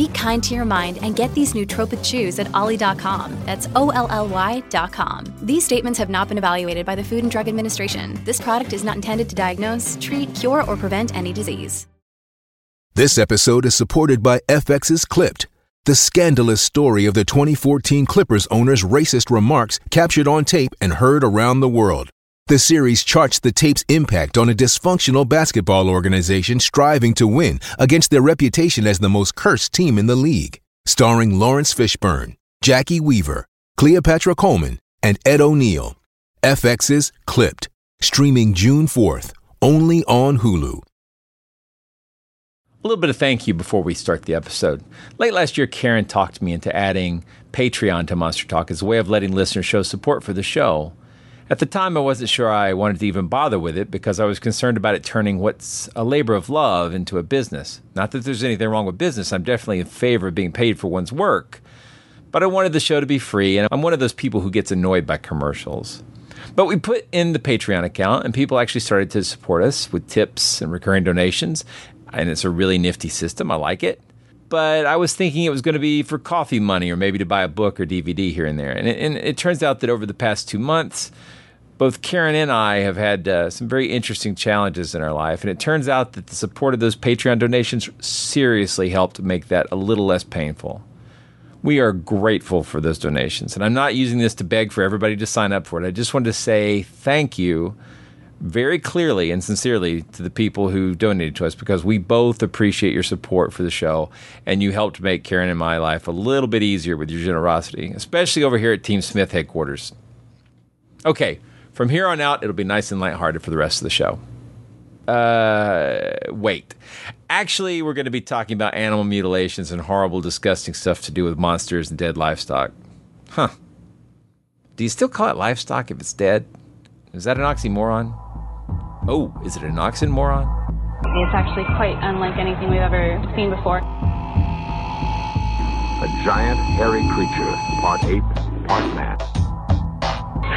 Be kind to your mind and get these nootropic chews at olly.com. That's O L L Y.com. These statements have not been evaluated by the Food and Drug Administration. This product is not intended to diagnose, treat, cure, or prevent any disease. This episode is supported by FX's Clipped, the scandalous story of the 2014 Clippers owner's racist remarks captured on tape and heard around the world. The series charts the tape's impact on a dysfunctional basketball organization striving to win against their reputation as the most cursed team in the league. Starring Laurence Fishburne, Jacki Weaver, Cleopatra Coleman, and Ed O'Neill. FX's Clipped, streaming June 4th, only on Hulu. A little bit of thank you before we start the episode. Late last year, Karen talked me into adding Patreon to Monster Talk as a way of letting listeners show support for the show. At the time, I wasn't sure I wanted to even bother with it because I was concerned about it turning what's a labor of love into a business. Not that there's anything wrong with business, I'm definitely in favor of being paid for one's work. But I wanted the show to be free, and I'm one of those people who gets annoyed by commercials. But we put in the Patreon account, and people actually started to support us with tips and recurring donations. And it's a really nifty system. I like it but I was thinking it was going to be for coffee money or maybe to buy a book or DVD here and there. And it, and it, turns out that over the past two months, both Karen and I have had uh, some very interesting challenges in our life, and it turns out that the support of those Patreon donations seriously helped make that a little less painful. We are grateful for those donations, and I'm not using this to beg for everybody to sign up for it. I just wanted to say thank you very clearly and sincerely to the people who donated to us because we both appreciate your support for the show, and you helped make Karen and my life a little bit easier with your generosity, especially over here at Team Smith headquarters. Okay, from here on out, it'll be nice and lighthearted for the rest of the show. Uh, wait. Actually, we're going to be talking about animal mutilations and horrible, disgusting stuff to do with monsters and dead livestock. Huh. Do you still call it livestock if it's dead? Is that an oxymoron? Oh, is it an oxymoron? It's actually quite unlike anything we've ever seen before. A giant, hairy creature, part ape, part man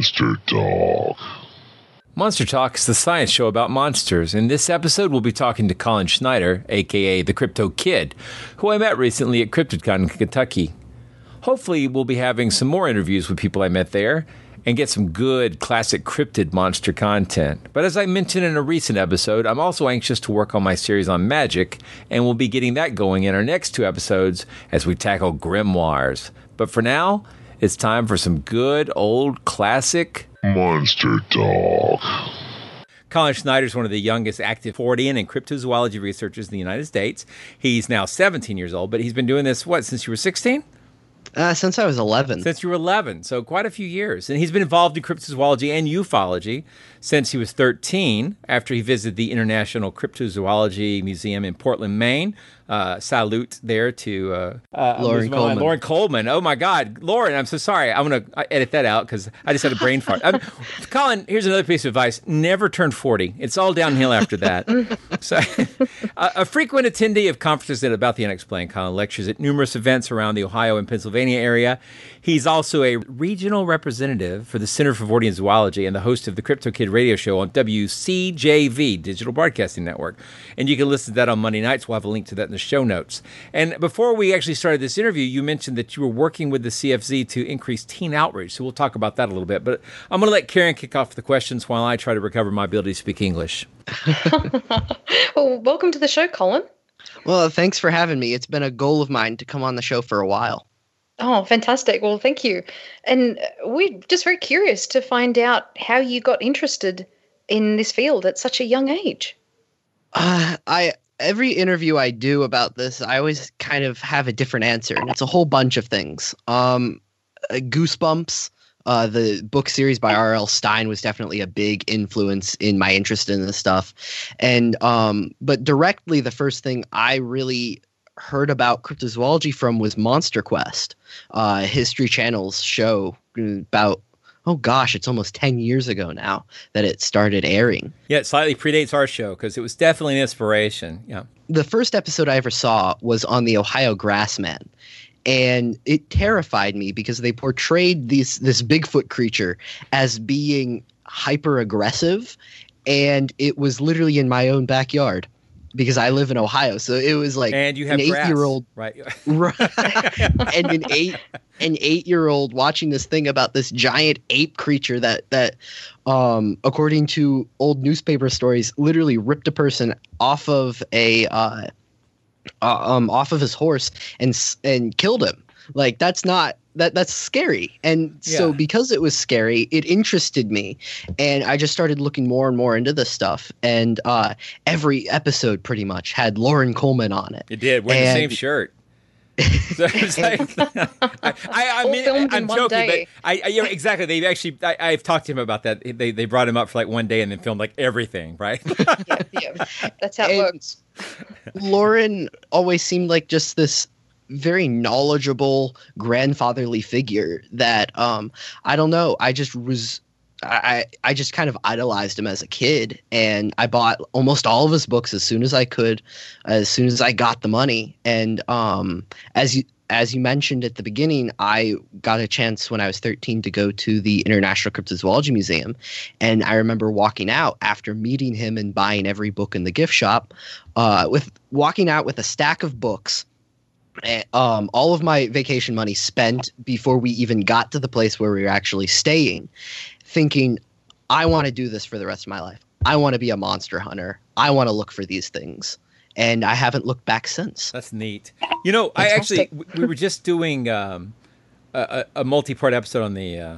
Monster Talk. Monster Talk is the science show about monsters. In this episode, we'll be talking to Colin Schneider, aka the Crypto Kid, who I met recently at CryptidCon in Kentucky. Hopefully, we'll be having some more interviews with people I met there and get some good classic cryptid monster content. But as I mentioned in a recent episode, I'm also anxious to work on my series on magic, and we'll be getting that going in our next two episodes as we tackle grimoires. But for now, it's time for some good old classic Monster Talk. Colin Schneider is one of the youngest active Fortean and cryptozoology researchers in the United States. He's now 17 years old, but he's been doing this, what, since you were 16? Uh, since I was 11. Since you were 11, so quite a few years. And he's been involved in cryptozoology and ufology since he was 13 after he visited the International Cryptozoology Museum in Portland, Maine, uh, salute there to uh, uh, Loren Coleman. Loren Coleman. Oh my God, Loren! I'm so sorry. I'm gonna edit that out because I just had a brain fart. I Colin, here's another piece of advice: never turn 40. It's all downhill after that. so, a frequent attendee of conferences about the unexplained, Colin lectures at numerous events around the Ohio and Pennsylvania area. He's also a regional representative for the Center for Fortean Zoology and the host of the Crypto Kid radio show on WCJV, Digital Broadcasting Network. And you can listen to that on Monday nights. We'll have a link to that in the show notes. And before we actually started this interview, you mentioned that you were working with the CFZ to increase teen outreach. So we'll talk about that a little bit. But I'm going to let Karen kick off the questions while I try to recover my ability to speak English. well, welcome to the show, Colin. Well, thanks for having me. It's been a goal of mine to come on the show for a while. Oh, fantastic. Well, thank you. And we're just very curious to find out how you got interested in this field at such a young age? Uh, I every interview I do about this, I always kind of have a different answer, and it's a whole bunch of things. Um, uh, Goosebumps, uh, the book series by R.L. Stine was definitely a big influence in my interest in this stuff, and um, but directly the first thing I really heard about cryptozoology from was Monster Quest, uh, History Channel's show about oh gosh, it's almost 10 years ago now that it started airing. Yeah, it slightly predates our show because it was definitely an inspiration. Yeah. The first episode I ever saw was on the Ohio Grassman. And it terrified me because they portrayed these this Bigfoot creature as being hyper aggressive and it was literally in my own backyard because I live in Ohio. So it was like and you have an eight year old right, and an eight an eight year old watching this thing about this giant ape creature that that um according to old newspaper stories literally ripped a person off of a uh, uh um off of his horse and and killed him. Like that's not that that's scary and yeah. so because it was scary it interested me and i just started looking more and more into this stuff and uh, every episode pretty much had Loren coleman on it it did wearing and, the same shirt so like, I, I, I mean, I'm joking, but I, I, you know, exactly. They actually, I, have talked to him about that. They, they brought him up for like one day and then filmed like everything, right? yeah, yeah, that's how it and works. Loren always seemed like just this very knowledgeable grandfatherly figure that um I don't know I just was I I just kind of idolized him as a kid and I bought almost all of his books as soon as I could as soon as I got the money and um as you as you mentioned at the beginning, I got a chance when I was 13 to go to the International Cryptozoology Museum. And I remember walking out after meeting him and buying every book in the gift shop, uh, with walking out with a stack of books um, all of my vacation money spent before we even got to the place where we were actually staying, thinking, I want to do this for the rest of my life. I want to be a monster hunter. I want to look for these things. And I haven't looked back since. That's neat. You know, I actually, we were just doing um, a, a multi part episode on the uh,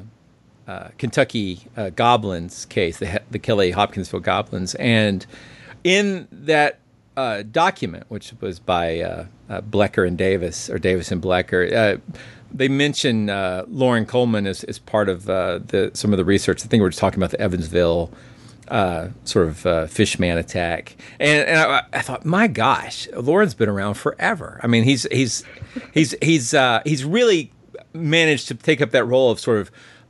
uh, Kentucky uh, Goblins case, the, the Kelly Hopkinsville Goblins. And in that uh, document, which was by uh, uh, Bloecher and Davis, or Davis and Bloecher, uh, they mention uh, Loren Coleman as, as part of uh, the some of the research. I think we are just talking about the Evansville sort of fishman attack, and, and I, I, thought, my gosh, Loren's been around forever. I mean, he's he's he's he's he's really managed to take up that role of sort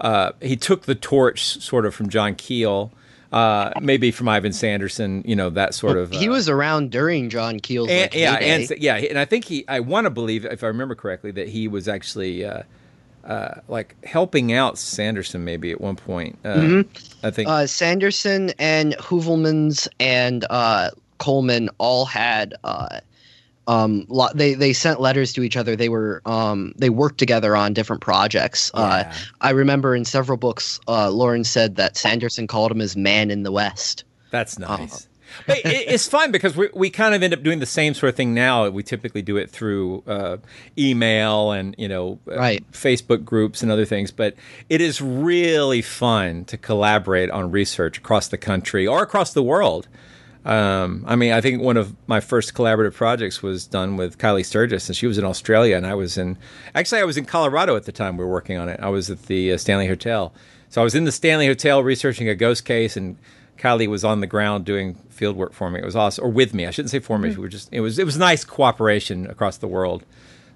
of. he took the torch sort of from John Keel uh, maybe from Ivan Sanderson, you know that sort well, of. Uh, he was around during John Keel's and, like, yeah, and yeah, and I think he. I want to believe, if I remember correctly, that he was actually uh, uh, like helping out Sanderson maybe at one point. Uh, mm-hmm. I think uh, Sanderson and Heuvelmans and uh, Coleman all had uh, um they they sent letters to each other they were um they worked together on different projects uh, yeah. uh i remember in several books uh loren said that sanderson called him his man in the west that's uh, nice but it, it's fun because we, we kind of end up doing the same sort of thing now. We typically do it through uh, email and you know uh, right. Facebook groups and other things. But it is really fun to collaborate on research across the country or across the world. Um, I mean, I think one of my first collaborative projects was done with Kylie Sturgess, and she was in Australia, and I was in. Actually, I was in Colorado at the time we were working on it. I was at the uh, Stanley Hotel, so I was in the Stanley Hotel researching a ghost case, and Kylie was on the ground doing field work for me. It was awesome, or with me. I shouldn't say for me. Mm-hmm. We were just. It was. It was nice cooperation across the world.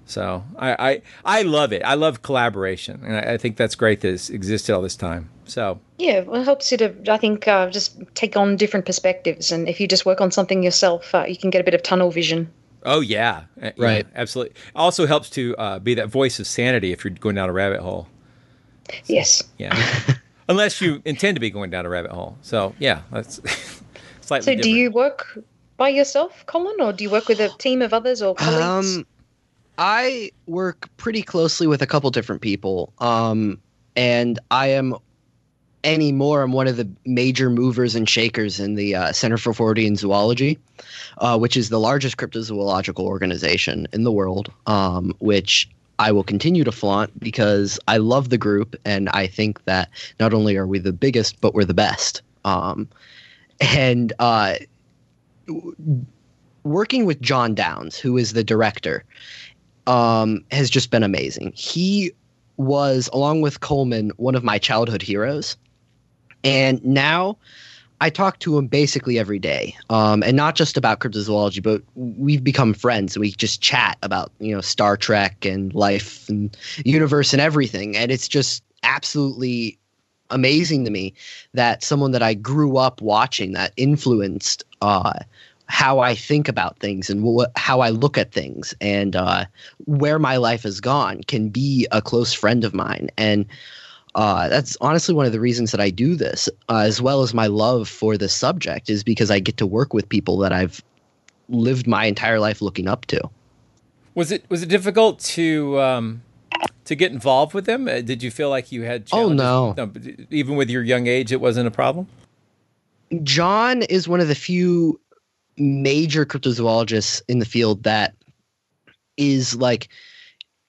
So I, I, I love it. I love collaboration, and I, I, think that's great that it's existed all this time. So yeah, well, it helps you to I think uh, just take on different perspectives, and if you just work on something yourself, uh, you can get a bit of tunnel vision. Oh yeah, uh, right, yeah, absolutely. Also helps to uh, be that voice of sanity if you're going down a rabbit hole. So, yes. Yeah. Unless you intend to be going down a rabbit hole. So yeah, that's slightly. So different. do you work by yourself, Colin, or do you work with a team of others or colleagues? Um, I work pretty closely with a couple different people. Um, and I am anymore. I'm one of the major movers and shakers in the uh, Center for Fortean Zoology, uh, which is the largest cryptozoological organization in the world, um, which I will continue to flaunt because I love the group and I think that not only are we the biggest, but we're the best. Um, and uh, working with Jon Downes, who is the director, um, has just been amazing. He was, along with Coleman, one of my childhood heroes. And now I talk to him basically every day, um, and not just about cryptozoology, but we've become friends. We just chat about you know Star Trek and life and universe and everything, and it's just absolutely amazing to me that someone that I grew up watching that influenced uh, how I think about things and wh- how I look at things and uh, where my life has gone can be a close friend of mine and uh, that's honestly one of the reasons that I do this, uh, as well as my love for the subject, is because I get to work with people that I've lived my entire life looking up to. Was it was it difficult to um, to get involved with them? Uh, did you feel like you had? Oh no. no, even with your young age, it wasn't a problem. John is one of the few major cryptozoologists in the field that is like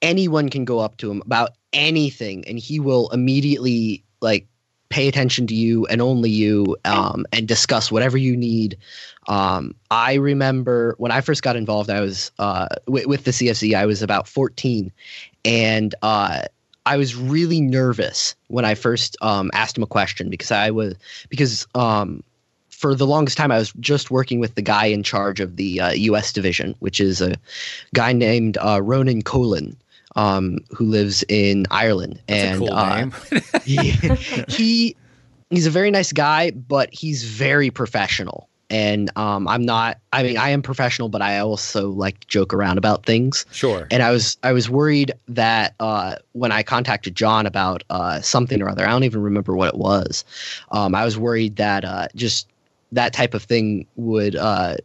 anyone can go up to him about anything and he will immediately like pay attention to you and only you um, and discuss whatever you need. Um, i remember when i first got involved i was uh, w- with the cfz i was about 14 and uh, i was really nervous when i first um, asked him a question because i was because um, for the longest time, I was just working with the guy in charge of the uh, U.S. division, which is a guy named uh, Ronan Coghlan, um, who lives in Ireland. That's and a cool uh, he, he he's a very nice guy, but he's very professional. And um, I'm not. I mean, I am professional, but I also like to joke around about things. Sure. And I was I was worried that uh, when I contacted John about uh, something or other, I don't even remember what it was. Um, I was worried that uh, just that type of thing would uh,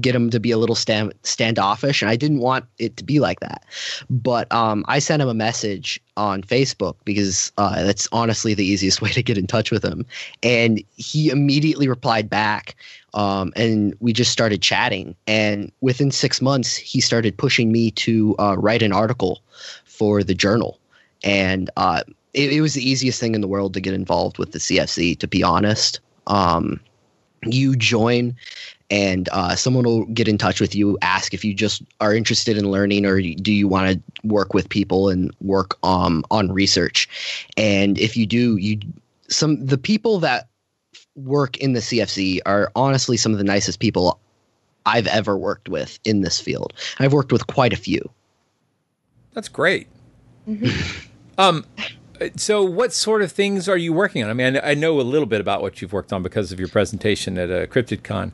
get him to be a little stand, standoffish, and I didn't want it to be like that. But um, I sent him a message on Facebook because uh, that's honestly the easiest way to get in touch with him, and he immediately replied back. Um, and we just started chatting, and within six months, he started pushing me to uh, write an article for the journal, and uh, it, it, was the easiest thing in the world to get involved with the CFZ, To be honest, um, you join and uh, someone will get in touch with you ask if you just are interested in learning or do you want to work with people and work um, on research. And if you do you some the people that work in the cfz are honestly some of the nicest people i've ever worked with in this field. I've worked with quite a few. That's great. Mm-hmm. um so, what sort of things are you working on? I mean, I, know a little bit about what you've worked on because of your presentation at uh, CryptidCon,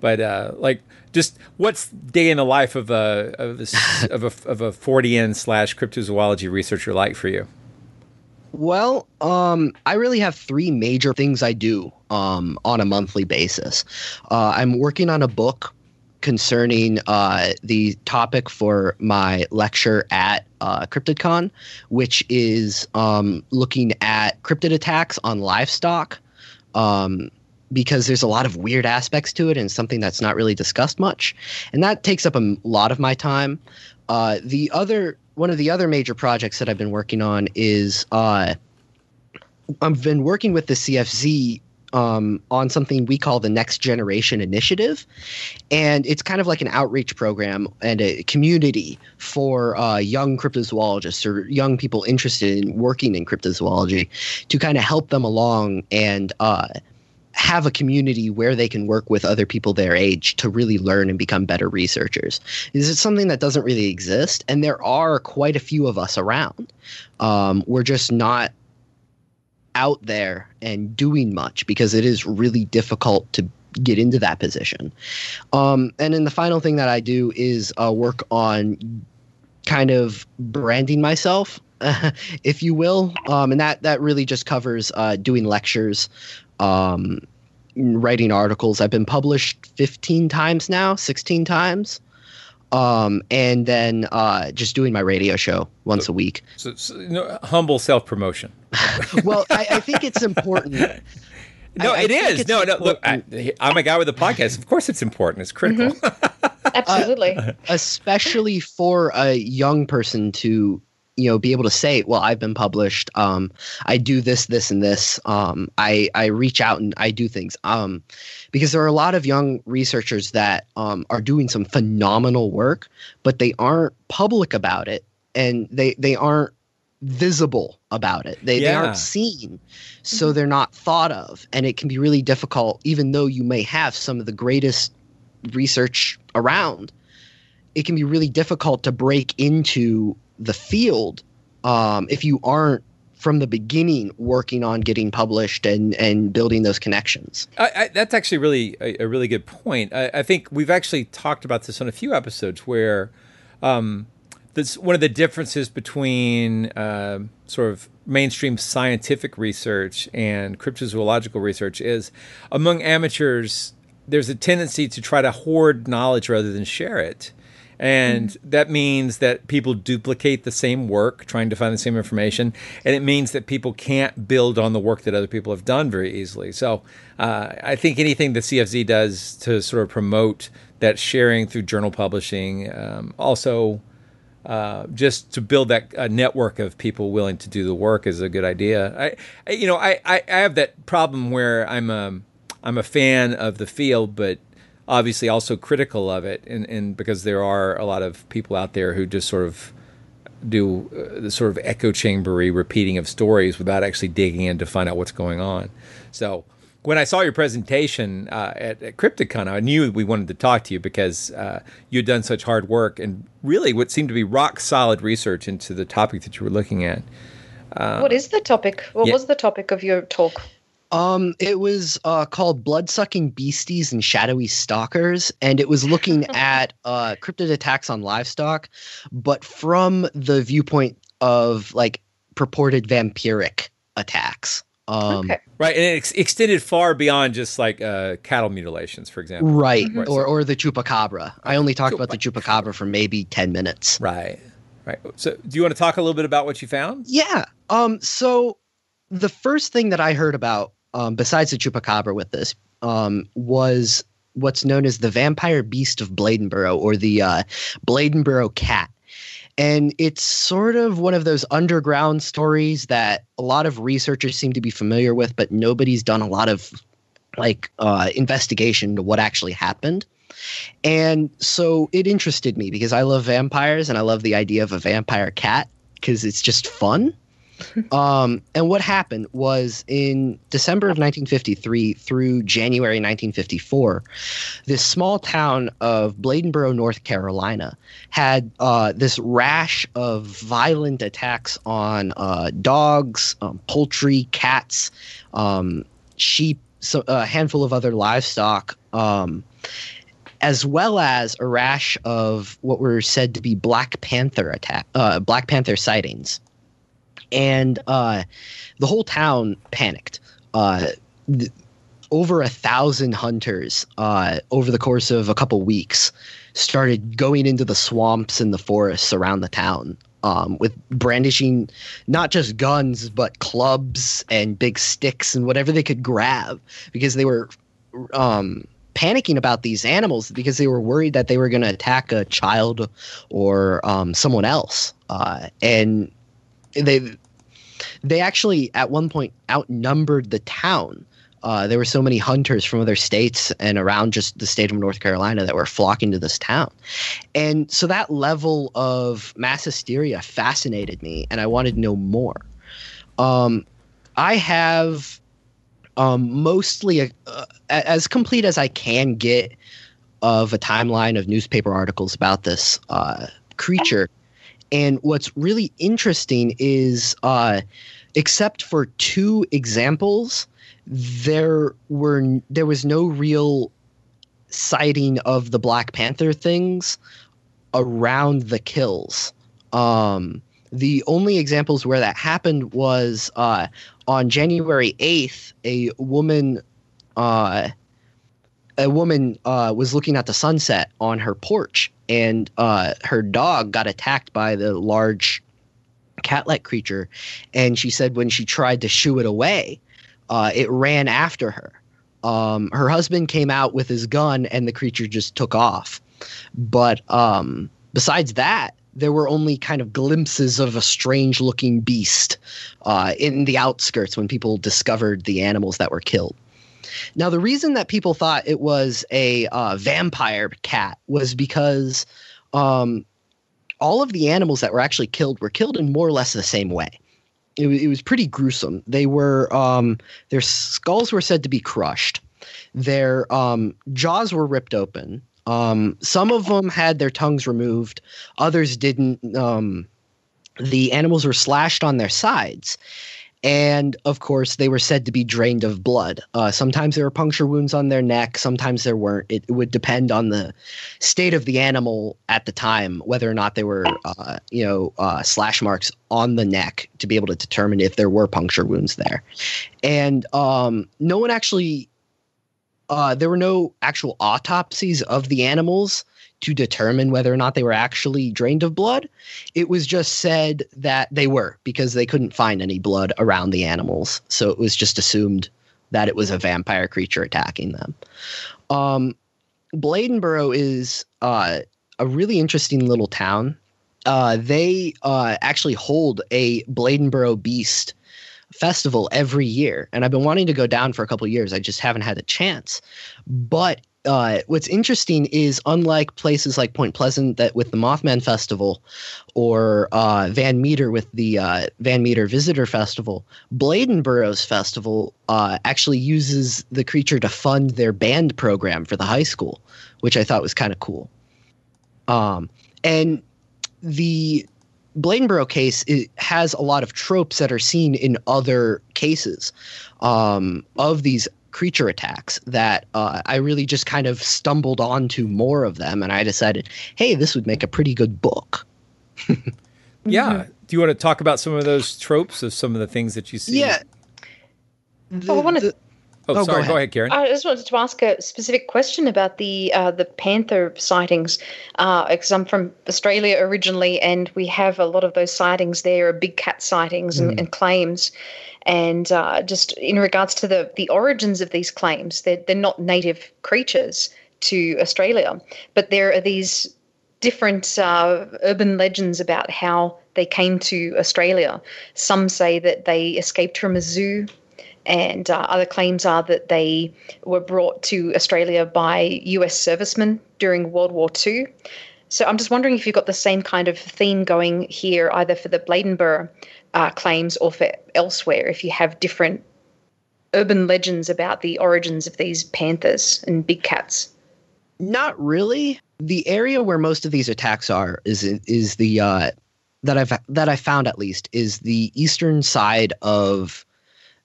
but uh, like, just what's day in the life of a of a of a, of a Fortean slash cryptozoology researcher like for you? Well, um, I really have three major things I do um, on a monthly basis. Uh, I'm working on a book concerning uh, the topic for my lecture at uh, CryptidCon, which is um, looking at cryptid attacks on livestock. Um, because there's a lot of weird aspects to it and something that's not really discussed much. And that takes up a lot of my time. Uh, the other one of the other major projects that I've been working on is uh, I've been working with the CFZ um, on something we call the Next Generation Initiative. And it's kind of like an outreach program and a community for uh, young cryptozoologists or young people interested in working in cryptozoology to kind of help them along and uh, have a community where they can work with other people their age to really learn and become better researchers. Is something that doesn't really exist, and there are quite a few of us around. Um, we're just not out there and doing much because it is really difficult to get into that position. Um, and then the final thing that I do is uh, work on kind of branding myself, if you will, um, and that that really just covers uh, doing lectures. Um, writing articles. I've been published 15 times now, 16 times um, and then uh, just doing my radio show once so, a week. So, so you know, humble self promotion. well, I, I, think it's important. no, I, it is. No, no. Look, I, am a guy with a podcast. Of course, it's important. It's critical. Mm-hmm. Absolutely. Uh, especially for a young person to you know be able to say well i've been published um i do this this and this um i i reach out and i do things. Um because there are a lot of young researchers that um are doing some phenomenal work but they aren't public about it and they they aren't visible about it. They, they aren't seen so they're not thought of and it can be really difficult even though you may have some of the greatest research around it can be really difficult to break into the field um, if you aren't from the beginning working on getting published and and building those connections. I, I, that's actually really a, a really good point. I, I think we've actually talked about this on a few episodes where um, this one of the differences between uh, sort of mainstream scientific research and cryptozoological research is among amateurs. There's a tendency to try to hoard knowledge rather than share it. And that means that people duplicate the same work, trying to find the same information. And it means that people can't build on the work that other people have done very easily. So uh, I think anything the CFZ does to sort of promote that sharing through journal publishing, um, also uh, just to build that uh, network of people willing to do the work is a good idea. I, I you know, I, I, I have that problem where I'm a, I'm a fan of the field, but obviously also critical of it, and, and because there are a lot of people out there who just sort of do uh, the sort of echo chambery repeating of stories without actually digging in to find out what's going on. So when I saw your presentation uh, at, at CryptidCon, I knew we wanted to talk to you because uh, you had done such hard work and really what seemed to be rock solid research into the topic that you were looking at. Uh, what is the topic? What yeah. was the topic of your talk? Um, it was uh, called "Blood Sucking Beasties and Shadowy Stalkers," and it was looking at uh, cryptid attacks on livestock, but from the viewpoint of like purported vampiric attacks. Um, okay. Right, and it ex- extended far beyond just like uh, cattle mutilations, for example. Right, Right, or or the chupacabra. I only talked about the chupacabra for maybe ten minutes. Right, right. So, do you want to talk a little bit about what you found? Yeah. Um. So, the first thing that I heard about, um, besides the chupacabra with this, um, was what's known as the vampire beast of Bladenboro or the uh, Bladenboro cat. And it's sort of one of those underground stories that a lot of researchers seem to be familiar with, but nobody's done a lot of like uh, investigation to what actually happened. And so it interested me because I love vampires and I love the idea of a vampire cat because it's just fun. Um, and what happened was in December of 1953 through January 1954, this small town of Bladenboro, North Carolina, had uh, this rash of violent attacks on uh, dogs, um, poultry, cats, um, sheep, so, a handful of other livestock. Um, as well as a rash of what were said to be Black Panther attack, uh, Black Panther sightings, and uh, the whole town panicked. Uh, th- over a thousand hunters uh, over the course of a couple weeks started going into the swamps and the forests around the town um, with brandishing not just guns but clubs and big sticks and whatever they could grab because they were um, panicking about these animals because they were worried that they were going to attack a child or um, someone else uh, and they they actually at one point outnumbered the town uh, there were so many hunters from other states and around just the state of North Carolina that were flocking to this town. And so that level of mass hysteria fascinated me, and I wanted to know more. Um, I have um, mostly a, uh, as complete as I can get of a timeline of newspaper articles about this uh, creature. And what's really interesting is, uh, except for two examples, there were there was no real sighting of the Black Panther things around the kills. Um, the only examples where that happened was uh, on January eighth, a woman, uh, a woman uh, was looking at the sunset on her porch, and uh, her dog got attacked by the large cat-like creature, and she said when she tried to shoo it away, uh, it ran after her. Um, her husband came out with his gun, and the creature just took off. But um, besides that, there were only kind of glimpses of a strange looking beast uh, in the outskirts when people discovered the animals that were killed. Now, the reason that people thought it was a uh, vampire cat was because um, all of the animals that were actually killed were killed in more or less the same way. It, it was pretty gruesome. They were um, their skulls were said to be crushed. Their um, jaws were ripped open. Um, some of them had their tongues removed. Others didn't. Um, the animals were slashed on their sides, and of course they were said to be drained of blood. Uh, sometimes there were puncture wounds on their neck. Sometimes there weren't. It, it, would depend on the state of the animal at the time whether or not there were uh, you know uh, slash marks on the neck to be able to determine if there were puncture wounds there. And um, no one actually uh, there were no actual autopsies of the animals to determine whether or not they were actually drained of blood. It was just said that they were because they couldn't find any blood around the animals. So it was just assumed that it was a vampire creature attacking them. Um, Bladenboro is uh, a really interesting little town. Uh, they uh, actually hold a Bladenboro Beast festival every year and i've been wanting to go down for a couple years i just haven't had a chance but uh, what's interesting is unlike places like Point Pleasant that with the Mothman Festival or uh, Van Meter with the uh, Van Meter Visitor Festival, Bladenboro's festival uh, actually uses the creature to fund their band program for the high school, which I thought was kind of cool. Um, and the Bladenboro case has a lot of tropes that are seen in other cases um, of these creature attacks that uh, I really just kind of stumbled onto more of them, and I decided, hey, this would make a pretty good book. yeah. Do you want to talk about some of those tropes of some of the things that you see? Yeah. The, I wanted. Oh, oh, sorry. Go ahead. go ahead. Karen. I just wanted to ask a specific question about the uh, the panther sightings, because uh, I'm from Australia originally, and we have a lot of those sightings there, big cat sightings mm. and, and claims. And uh, just in regards to the, the origins of these claims, they're, they're not native creatures to Australia, but there are these different uh, urban legends about how they came to Australia. Some say that they escaped from a zoo, and uh, other claims are that they were brought to Australia by US servicemen during World War II. So I'm just wondering if you've got the same kind of theme going here, either for the Bladenboro uh, claims or for elsewhere if you have different urban legends about the origins of these panthers and big cats? Not really. The area where most of these attacks are is is the uh, that I've that I found at least is the eastern side of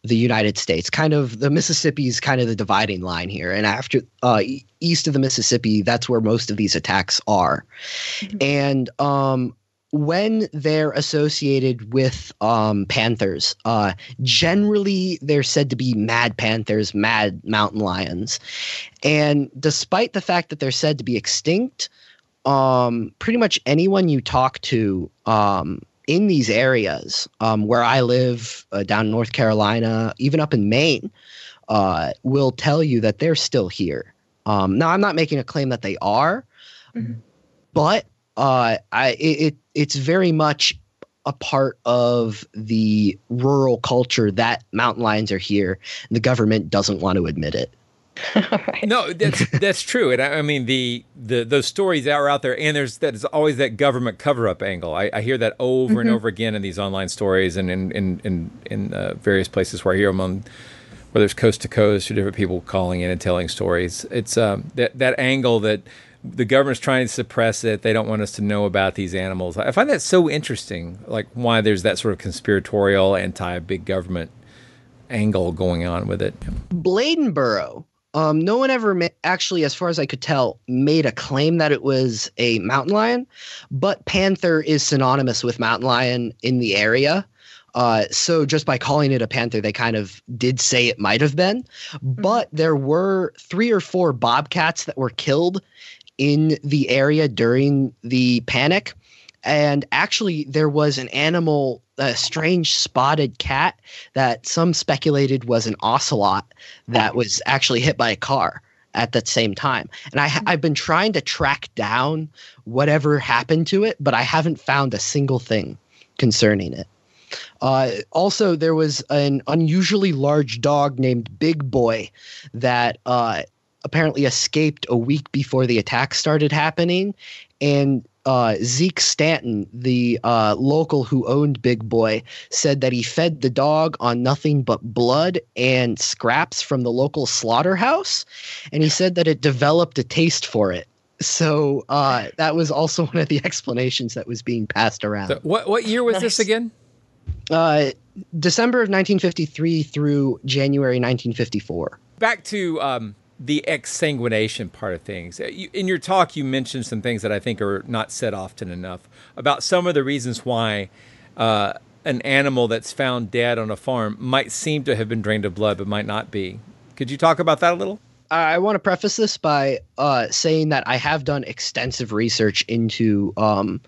the United States. Kind of the Mississippi is kind of the dividing line here, and after uh, east of the Mississippi, that's where most of these attacks are. Mm-hmm. And um, when they're associated with um, panthers, uh, generally they're said to be mad panthers, mad mountain lions. And despite the fact that they're said to be extinct, um, pretty much anyone you talk to um, in these areas um, where I live, uh, down in North Carolina, even up in Maine, uh, will tell you that they're still here. Um, now, I'm not making a claim that they are, mm-hmm. but uh, I it it's very much a part of the rural culture that mountain lions are here. And the government doesn't want to admit it. right. No, that's that's true, and I, I, mean the the those stories are out there, and there's that is always that government cover up angle. I, I hear that over mm-hmm. and over again in these online stories and in in in, in uh, various places where I hear them on whether it's coast to coast or different people calling in and telling stories. It's um, that that angle that the government's trying to suppress it. They don't want us to know about these animals. I find that so interesting, like why there's that sort of conspiratorial, anti-big government angle going on with it. Bladenboro. Um, no one ever ma- actually, as far as I could tell, made a claim that it was a mountain lion, but panther is synonymous with mountain lion in the area. Uh, so just by calling it a panther, they kind of did say it might have been. Mm-hmm. But there were three or four bobcats that were killed in the area during the panic. And actually, there was an animal, a strange spotted cat that some speculated was an ocelot that was actually hit by a car. at that same time. And I, I've been trying to track down whatever happened to it, but I haven't found a single thing concerning it. Uh, also, there was an unusually large dog named Big Boy that uh, apparently escaped a week before the attack started happening. And uh, Zeke Stanton, the uh, local who owned Big Boy, said that he fed the dog on nothing but blood and scraps from the local slaughterhouse. And he said that it developed a taste for it. So uh, that was also one of the explanations that was being passed around. So what what year was nice. this again? Uh, December of 1953 through January 1954. Back to um, the exsanguination part of things. Uh, in your talk, you mentioned some things that I think are not said often enough about some of the reasons why uh, an animal that's found dead on a farm might seem to have been drained of blood, but might not be. Could you talk about that a little? I want to preface this by uh, saying that I have done extensive research into um,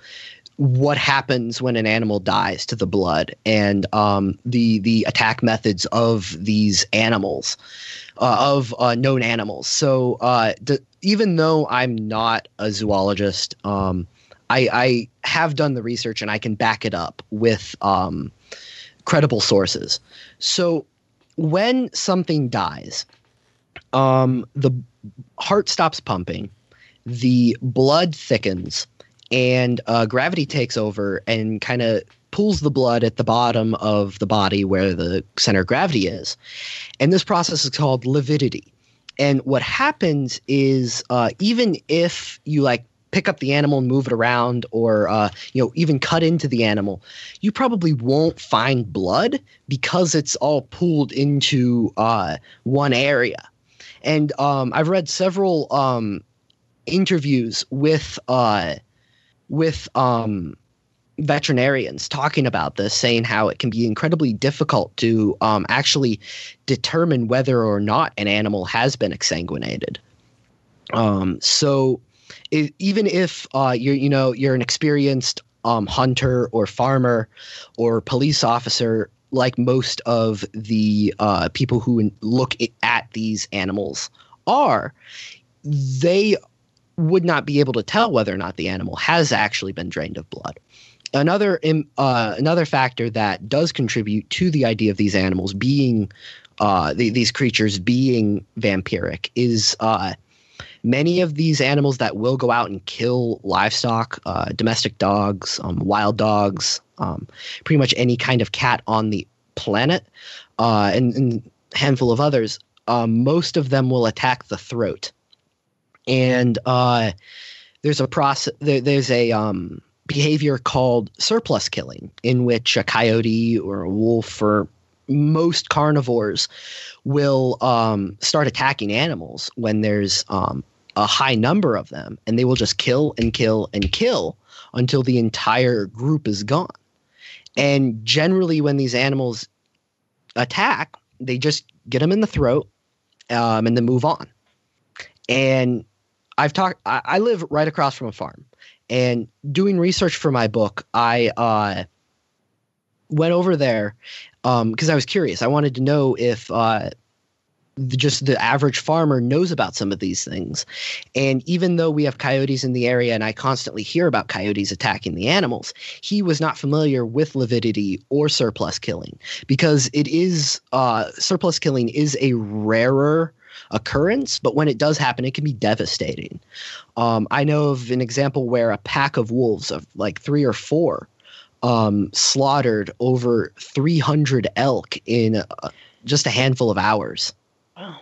what happens when an animal dies to the blood and um, the the attack methods of these animals uh, of uh, known animals. So uh, d- even though I'm not a zoologist, um, I, I, have done the research and I can back it up with um, credible sources. So when something dies, um, the heart stops pumping, the blood thickens, and uh, gravity takes over and kind of pulls the blood at the bottom of the body where the center of gravity is. And this process is called lividity. And what happens is uh, even if you like pick up the animal and move it around or uh, you know even cut into the animal you probably won't find blood because it's all pooled into uh, one area and um, i've read several um, interviews with uh, with um, veterinarians talking about this, saying how it can be incredibly difficult to um, actually determine whether or not an animal has been exsanguinated. Um, so, it, even if uh, you're, you know, you're an experienced um, hunter or farmer or police officer, like most of the uh, people who look at these animals are, they would not be able to tell whether or not the animal has actually been drained of blood another uh, another factor that does contribute to the idea of these animals being uh, the, these creatures being vampiric is uh, many of these animals that will go out and kill livestock, uh, domestic dogs, um, wild dogs, um, pretty much any kind of cat on the planet, uh, and, and, handful of others. Um, most of them will attack the throat, and uh, there's a process. There, there's a um, behavior called surplus killing, in which a coyote or a wolf or most carnivores will um, start attacking animals when there's um, a high number of them, and they will just kill and kill and kill until the entire group is gone. And generally, when these animals attack, they just get them in the throat um, and then move on. And I've talked. I, I live right across from a farm, and doing research for my book, I uh, went over there because um, I was curious. I wanted to know if uh, the, just the average farmer knows about some of these things. And even though we have coyotes in the area and I constantly hear about coyotes attacking the animals, he was not familiar with lividity or surplus killing because it is uh, surplus killing is a rarer occurrence, but when it does happen, it can be devastating. Um, I know of an example where a pack of wolves of like three or four um, slaughtered over 300 elk in uh, just a handful of hours. Wow.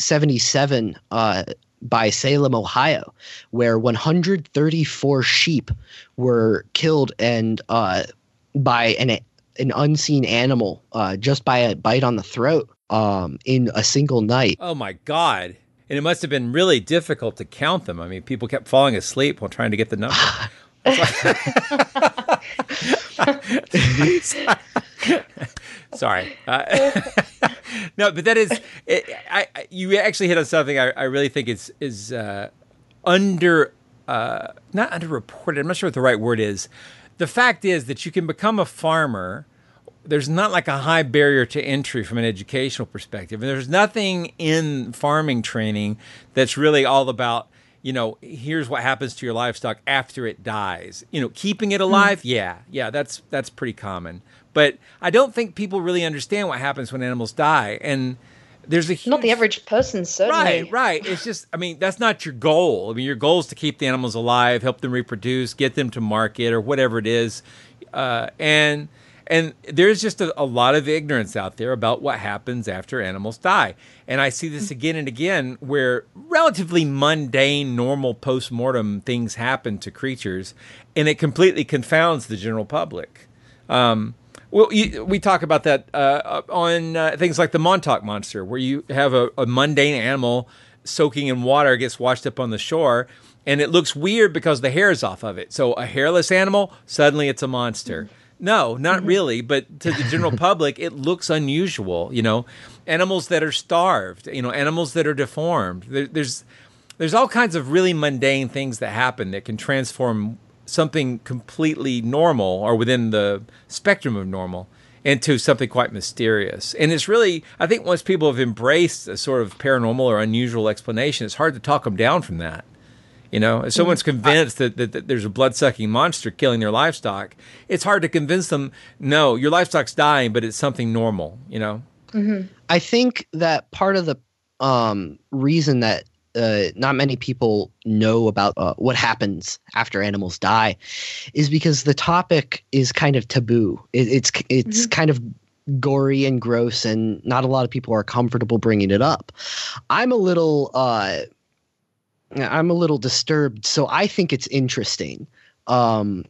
77 uh, by Salem, Ohio, where 134 sheep were killed and uh, by an an unseen animal uh, just by a bite on the throat um, in a single night. Oh my God! And it must have been really difficult to count them. I mean, people kept falling asleep while trying to get the number. Sorry. Uh, no, but that is, it, I, you actually hit on something I, I really think is is uh, under, uh, not underreported. I'm not sure what the right word is. The fact is that you can become a farmer. There's not like a high barrier to entry from an educational perspective, and there's nothing in farming training that's really all about you know, here's what happens to your livestock after it dies. You know, keeping it alive, mm. yeah, yeah, that's that's pretty common. But I don't think people really understand what happens when animals die. And there's a huge, not the average person, certainly. Right, right. It's just, I mean, that's not your goal. I mean, your goal is to keep the animals alive, help them reproduce, get them to market, or whatever it is. Uh, and and there's just a, a, lot of ignorance out there about what happens after animals die. And I see this again and again where relatively mundane, normal post mortem things happen to creatures, and it completely confounds the general public. Um, well, you, we talk about that uh, on uh, things like the Montauk monster, where you have a, a, mundane animal soaking in water gets washed up on the shore, and it looks weird because the hair is off of it. So a hairless animal, suddenly it's a monster. No, not mm-hmm. really, but to the general public, it looks unusual. You know, animals that are starved, you know, animals that are deformed. There, there's there's all kinds of really mundane things that happen that can transform something completely normal or within the spectrum of normal into something quite mysterious. And it's really, I think once people have embraced a sort of paranormal or unusual explanation, it's hard to talk them down from that. You know, if someone's mm-hmm. convinced that, that, that there's a blood sucking monster killing their livestock, it's hard to convince them, no, your livestock's dying, but it's something normal, you know? Mm-hmm. I think that part of the um, reason that uh, not many people know about uh, what happens after animals die is because the topic is kind of taboo. It, it's it's mm-hmm. kind of gory and gross, and not a lot of people are comfortable bringing it up. I'm a little uh, I'm a little disturbed, so I think it's interesting. Um,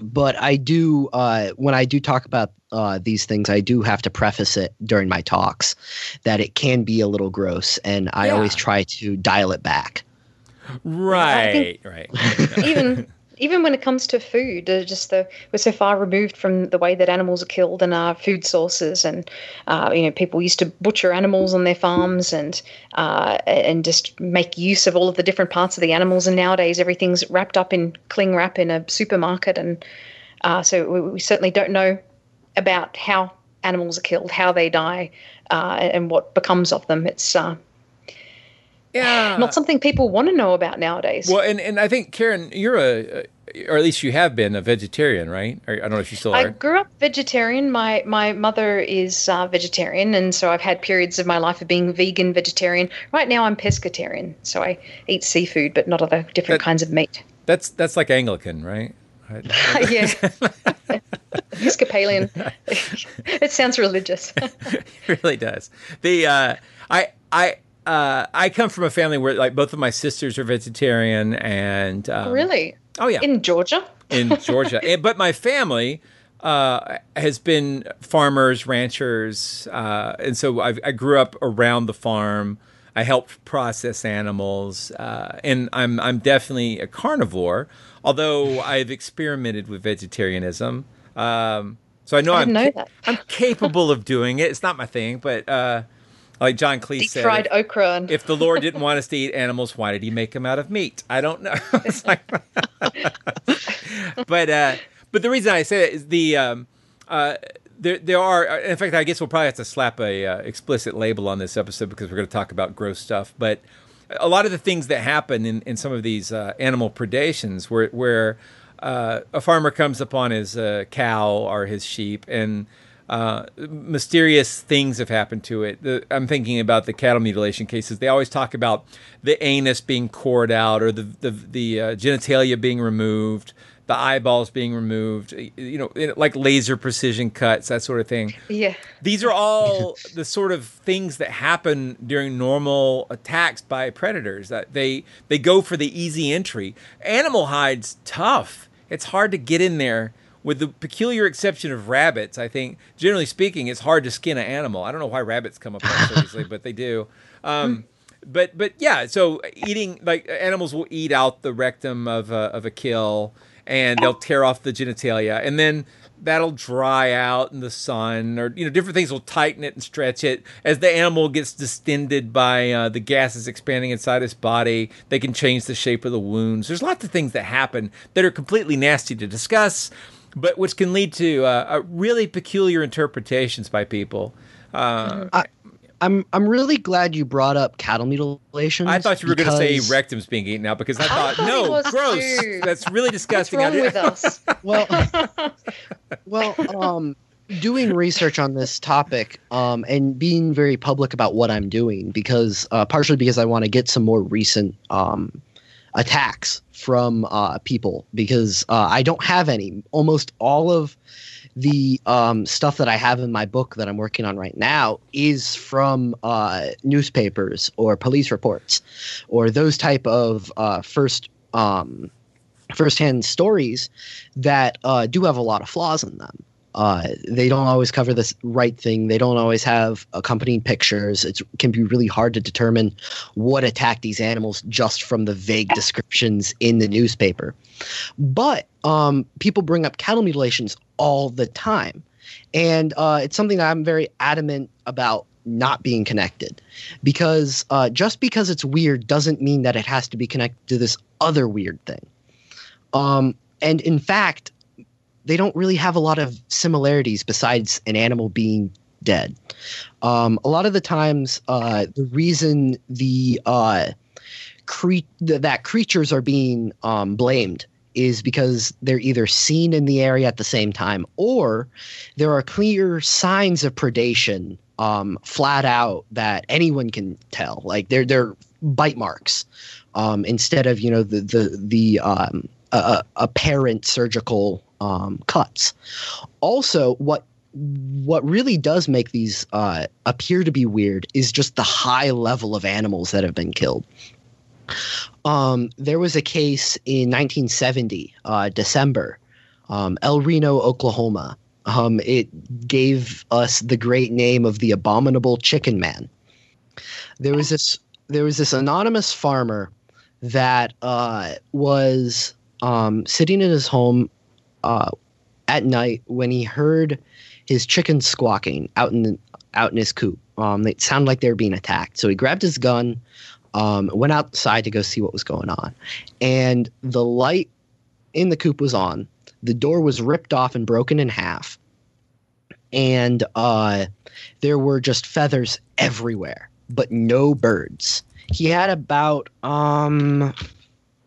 but I do uh, when I do talk about uh, these things, I do have to preface it during my talks that it can be a little gross, and I yeah. always try to dial it back. Right, right. even even when it comes to food, just the we're so far removed from the way that animals are killed and our food sources, and uh, you know people used to butcher animals on their farms and uh, and just make use of all of the different parts of the animals. And nowadays, everything's wrapped up in cling wrap in a supermarket, and uh, so we, we, certainly don't know about how animals are killed, how they die, uh, and what becomes of them. It's uh, yeah. Not something people want to know about nowadays. Well, and, and I think, Karen, you're a, or at least you have been a vegetarian, right? I don't know if you still are. I grew up vegetarian. My my mother is uh, vegetarian, and so I've had periods of my life of being vegan, vegetarian. Right now, I'm pescatarian, so I eat seafood, but not other different that, kinds of meat. That's that's like Anglican, right? yeah. Episcopalian. it sounds religious. it really does. The uh, I I uh, I come from a family where like both of my sisters are vegetarian, and um, really, oh yeah, in Georgia, in Georgia. and, but my family uh, has been farmers, ranchers, uh, and so I've, i grew up around the farm. I helped process animals, uh, and I'm I'm definitely a carnivore. Although I've experimented with vegetarianism. Um, So I know I am know. I'm capable of doing it. It's not my thing, but uh, like John Cleese Deep said, fried if, okra. And, if the Lord didn't want us to eat animals, why did He make them out of meat? I don't know. Like- but uh, but the reason I say that is the um, uh, there there are. In fact, I guess we'll probably have to slap a uh, explicit label on this episode because we're going to talk about gross stuff. But a lot of the things that happen in, in some of these uh, animal predations, where where uh, a farmer comes upon his uh, cow or his sheep and uh, mysterious things have happened to it. The, I'm thinking about the cattle mutilation cases. They always talk about the anus being cored out or the the, the uh, genitalia being removed, the eyeballs being removed. You know, like laser precision cuts, that sort of thing. yeah. These are all the sort of things that happen during normal attacks by predators. That they they go for the easy entry. Animal hides tough. It's hard to get in there. With the peculiar exception of rabbits, I think generally speaking, it's hard to skin an animal. I don't know why rabbits come up so easily, but they do. Um, but but yeah, so eating like animals will eat out the rectum of a, of a kill, and they'll tear off the genitalia, and then that'll dry out in the sun, or you know different things will tighten it and stretch it as the animal gets distended by uh, the gases expanding inside its body. They can change the shape of the wounds. There's lots of things that happen that are completely nasty to discuss, but which can lead to uh, uh, really peculiar interpretations by people. Uh, I, I'm I'm really glad you brought up cattle mutilation. I thought you were going to say because- rectums being eaten out because I I thought, thought no, gross. too. That's really disgusting. What's I wrong did- with us? Well, well, um, doing research on this topic um, and being very public about what I'm doing because uh, partially because I want to get some more recent um, attacks from uh, people because uh, I don't have any. Almost all of the um, stuff that I have in my book that I'm working on right now is from uh, newspapers or police reports or those type of uh, first um, firsthand stories that uh, do have a lot of flaws in them. Uh, they don't always cover the right thing. They don't always have accompanying pictures. It can be really hard to determine what attacked these animals just from the vague descriptions in the newspaper. But um, people bring up cattle mutilations all the time. And uh, it's something that I'm very adamant about not being connected because uh, just because it's weird doesn't mean that it has to be connected to this other weird thing. Um, and in fact, they don't really have a lot of similarities besides an animal being dead. Um, a lot of the times, uh, the reason the uh, cre- th- that creatures are being um, blamed is because they're either seen in the area at the same time or there are clear signs of predation um, flat out that anyone can tell. Like they're they're bite marks um, instead of you know the the the um, apparent surgical um, cuts. Also, what what really does make these uh, appear to be weird is just the high level of animals that have been killed. Um, there was a case in 1970, uh, December, um, El Reno, Oklahoma. Um, it gave us the great name of the Abominable Chicken Man. There was this there was this anonymous farmer that uh, was um, sitting in his home uh, at night when he heard his chickens squawking out in the, out in his coop. Um, it sounded like they were being attacked. So he grabbed his gun, um, went outside to go see what was going on, and the light in the coop was on. The door was ripped off and broken in half, and uh, there were just feathers everywhere, but no birds. He had about um,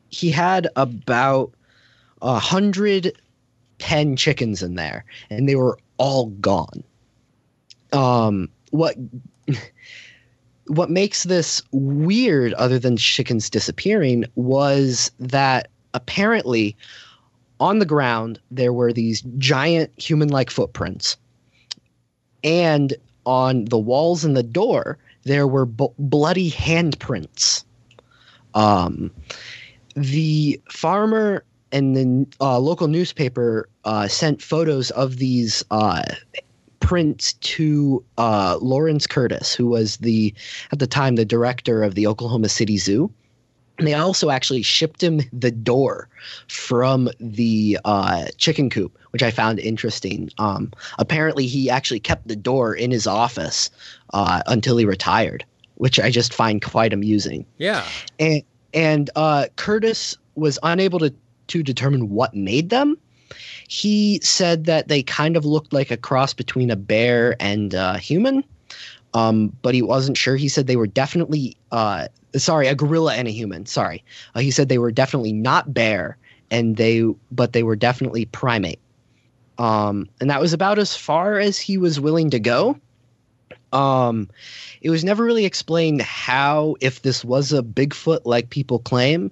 he had about a hundred ten chickens in there, and they were all gone. Um, what what makes this weird, other than chickens disappearing, was that apparently on the ground there were these giant human-like footprints, and on the walls and the door there were b- bloody handprints. Um, the farmer and the uh, local newspaper uh, sent photos of these uh, prints to uh, Lawrence Curtis, who was the at the time the director of the Oklahoma City Zoo. And they also actually shipped him the door from the uh, chicken coop which I found interesting. Um, apparently, he actually kept the door in his office uh, until he retired, which I just find quite amusing. Yeah. And and uh, Curtis was unable to to determine what made them. He said that they kind of looked like a cross between a bear and a human, um, but he wasn't sure. He said they were definitely uh, sorry, a gorilla and a human. Sorry, uh, he said they were definitely not bear, and they but they were definitely primate. Um, and that was about as far as he was willing to go. Um, it was never really explained how, if this was a Bigfoot like people claim,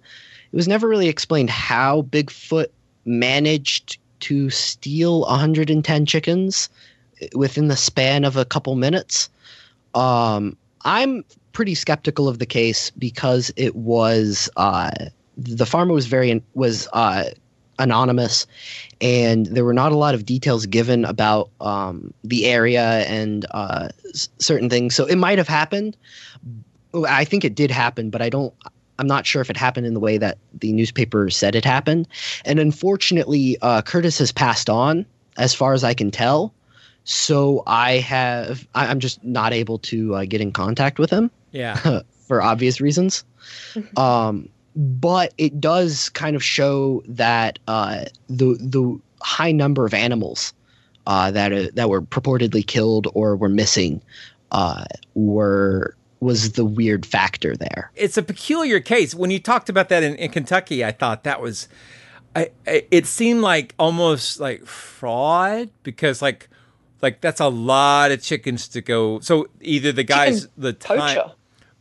it was never really explained how Bigfoot managed to steal 110 chickens within the span of a couple minutes. Um, I'm pretty skeptical of the case because it was uh, the farmer was very was uh, anonymous, and there were not a lot of details given about um, the area and uh, certain things. So it might have happened. I think it did happen, but I don't. I'm not sure if it happened in the way that the newspaper said it happened. And unfortunately, uh, Curtis has passed on, as far as I can tell. So I have. I, I'm just not able to uh, get in contact with him. Yeah. for obvious reasons. um, but it does kind of show that uh, the the high number of animals uh, that uh, that were purportedly killed or were missing uh, were was the weird factor there. It's a peculiar case. When you talked about that in, in Kentucky, I thought that was, I, I, it seemed like almost like fraud because like, like that's a lot of chickens to go. So either the guys, Chicken the time, poacher.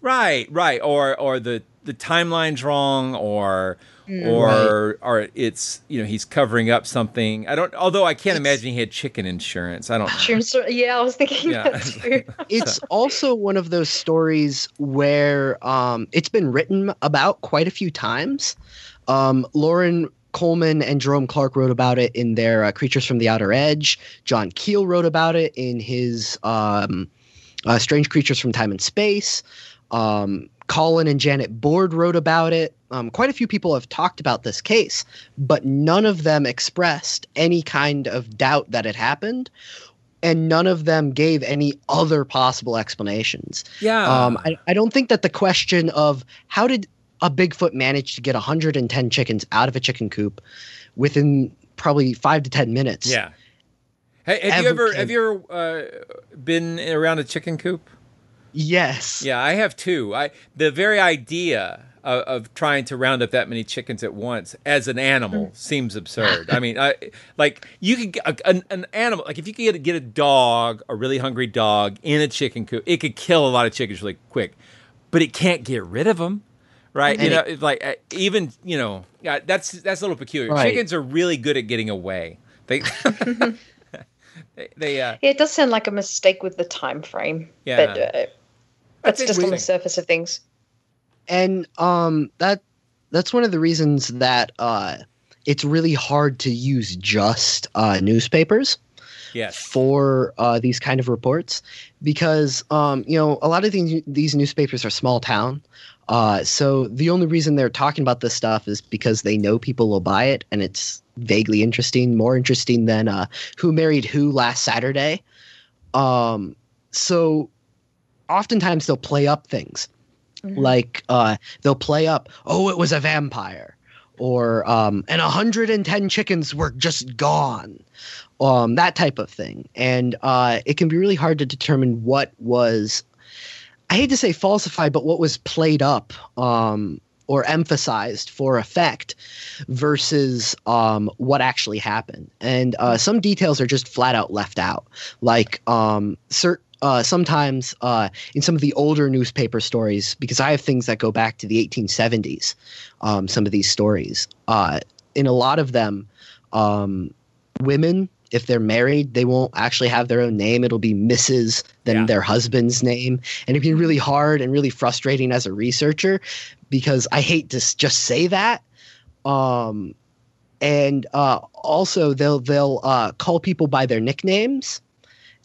right, right, or or the the timeline's wrong, or Mm. or or it's you know he's covering up something. I don't. Although I can't imagine he had chicken insurance. I don't. Sure, so- yeah, I was thinking Yeah. that too. it's also one of those stories where um, it's been written about quite a few times. Um, Loren Coleman and Jerome Clark wrote about it in their uh, Creatures from the Outer Edge. John Keel wrote about it in his um, uh, Strange Creatures from Time and Space. Um, Colin and Janet Bord wrote about it. Um, quite a few people have talked about this case, but none of them expressed any kind of doubt that it happened and none of them gave any other possible explanations. Yeah. Um, I, I don't think that the question of how did a Bigfoot manage to get 110 chickens out of a chicken coop within probably five to 10 minutes. Yeah. Hey, have you Ever have you ever uh, been around a chicken coop? Yes. Yeah, I have too. I the very idea of, of trying to round up that many chickens at once as an animal seems absurd. I mean, I, like you could get a, an, an animal like if you could get a, get a dog, a really hungry dog in a chicken coop, it could kill a lot of chickens really quick, but it can't get rid of them. Right, you And know, it- it's like uh, even you know, yeah, that's that's a little peculiar. Right. Chickens are really good at getting away. They, they, they uh, Yeah, it does sound like a mistake with the time frame. Yeah. But uh, That's that's just on the surface of things. and um that that's one of the reasons that uh it's really hard to use just uh newspapers yes, for uh, these kind of reports because um, you know a lot of these these newspapers are small town. Uh, so the only reason they're talking about this stuff is because they know people will buy it, and it's vaguely interesting, more interesting than uh, Who Married Who last Saturday. Um, so oftentimes they'll play up things like uh, they'll play up, oh, it was a vampire, or um, and 110 chickens were just gone, um, that type of thing. And uh, it can be really hard to determine what was, I hate to say falsified, but what was played up um, or emphasized for effect versus um, what actually happened. And uh, some details are just flat out left out, like um, cert- uh, sometimes uh, in some of the older newspaper stories, because I have things that go back to the 1870s, um, some of these stories. Uh, in a lot of them, um, women, if they're married, they won't actually have their own name. It'll be Mrs., then their husband's name. And it can be really hard and really frustrating as a researcher because I hate to just say that. Um, and uh, also, they'll they'll uh, call people by their nicknames,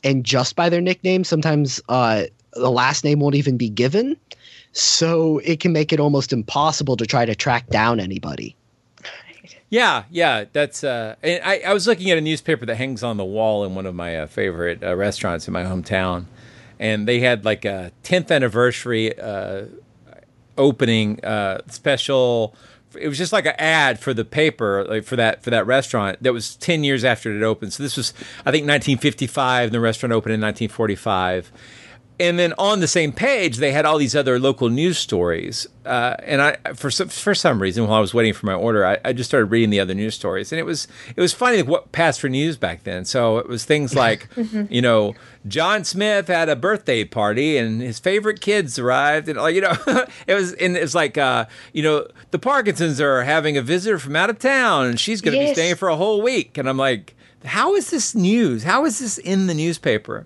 and just by their nickname. Sometimes uh, the last name won't even be given, so it can make it almost impossible to try to track down anybody. Yeah, yeah, that's. Uh, I, I was looking at a newspaper that hangs on the wall in one of my uh, favorite uh, restaurants in my hometown, and they had like a 10th anniversary uh, opening uh, special. It was just like an ad for the paper, like for that for that restaurant. That was 10 years after it opened. So this was, I think, 1955, and the restaurant opened in 1945 and then on the same page they had all these other local news stories. Uh, and i for some, for some reason while i was waiting for my order I, I, just started reading the other news stories. And it was it was funny what passed for news back then. So it was things like you know john smith had a birthday party and his favorite kids arrived. And like you know it was and it's like uh, you know the parkinsons are having a visitor from out of town and she's going to yes. be staying for a whole week. And i'm like how is this news? How is this in the newspaper?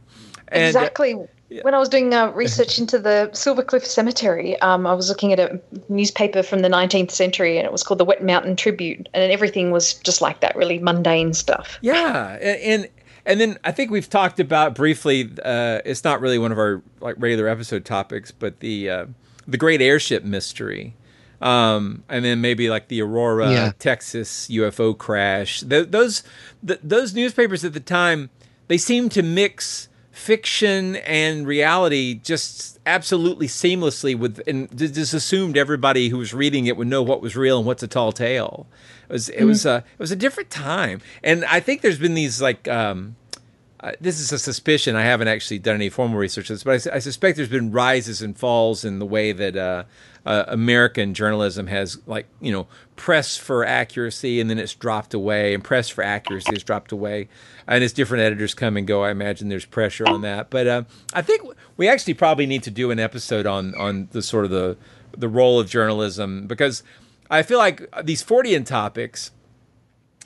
And, exactly yeah. When I was doing uh, research into the Silver Cliff Cemetery, um, I was looking at a newspaper from the 19th century, and it was called the Wet Mountain Tribune, and everything was just like that, really mundane stuff. Yeah, and and then I think we've talked about briefly. Uh, it's not really one of our like regular episode topics, but the uh, the Great Airship Mystery. Um, and then maybe like the Aurora, yeah. Texas UFO crash. Th- those th- those newspapers at the time they seemed to mix fiction and reality just absolutely seamlessly with and just assumed everybody who was reading it would know what was real and what's a tall tale. It was it mm-hmm. was a it was a different time, and I think there's been these like. Um, this is a suspicion. I haven't actually done any formal research on this, but I, I, suspect there's been rises and falls in the way that uh, uh, American journalism has, like, you know, press for accuracy and then it's dropped away, and press for accuracy has dropped away and as different editors come and go, I imagine there's pressure on that. But uh, I think we actually probably need to do an episode on on the sort of the the role of journalism because I feel like these Fortean topics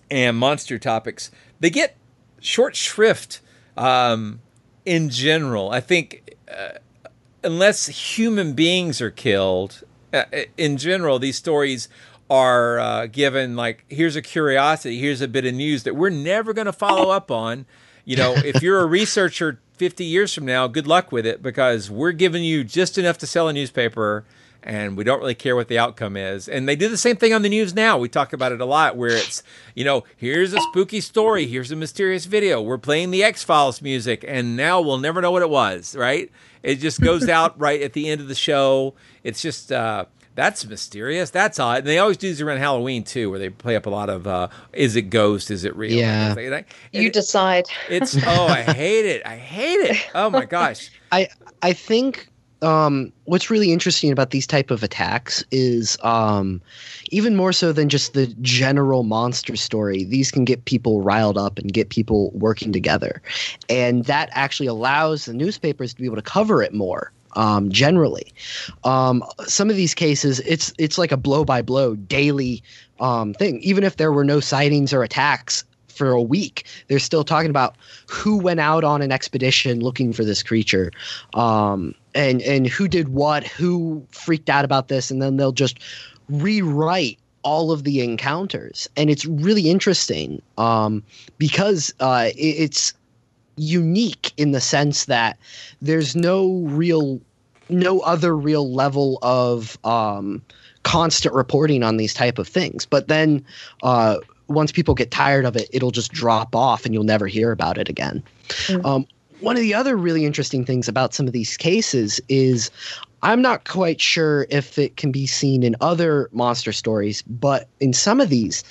and monster topics they get short shrift um, in general. I think uh, unless human beings are killed, uh, in general, these stories are uh, given like here's a curiosity here's a bit of news that we're never going to follow up on you know if you're a researcher 50 years from now good luck with it because we're giving you just enough to sell a newspaper and we don't really care what the outcome is and they do the same thing on the news now we talk about it a lot where it's you know here's a spooky story here's a mysterious video we're playing the x-files music and now we'll never know what it was right it just goes out right at the end of the show it's just uh, that's mysterious. That's odd. And they always do these around Halloween too, where they play up a lot of uh, is it ghost? Is it real? Yeah. And you it, decide. It's oh, I hate it. I hate it. Oh my gosh. I I think um, what's really interesting about these type of attacks is um, even more so than just the general monster story these can get people riled up and get people working together and that actually allows the newspapers to be able to cover it more um, generally. Um, some of these cases, it's it's like a blow by blow daily um, thing. Even if there were no sightings or attacks for a week, they're still talking about who went out on an expedition looking for this creature, um, and and who did what, who freaked out about this, and then they'll just rewrite all of the encounters, and it's really interesting um, because uh, it, it's unique in the sense that there's no real no other real level of um, constant reporting on these type of things. But then uh, once people get tired of it it'll just drop off and you'll never hear about it again. Mm-hmm. um, one of the other really interesting things about some of these cases is I'm not quite sure if it can be seen in other monster stories, but in some of these,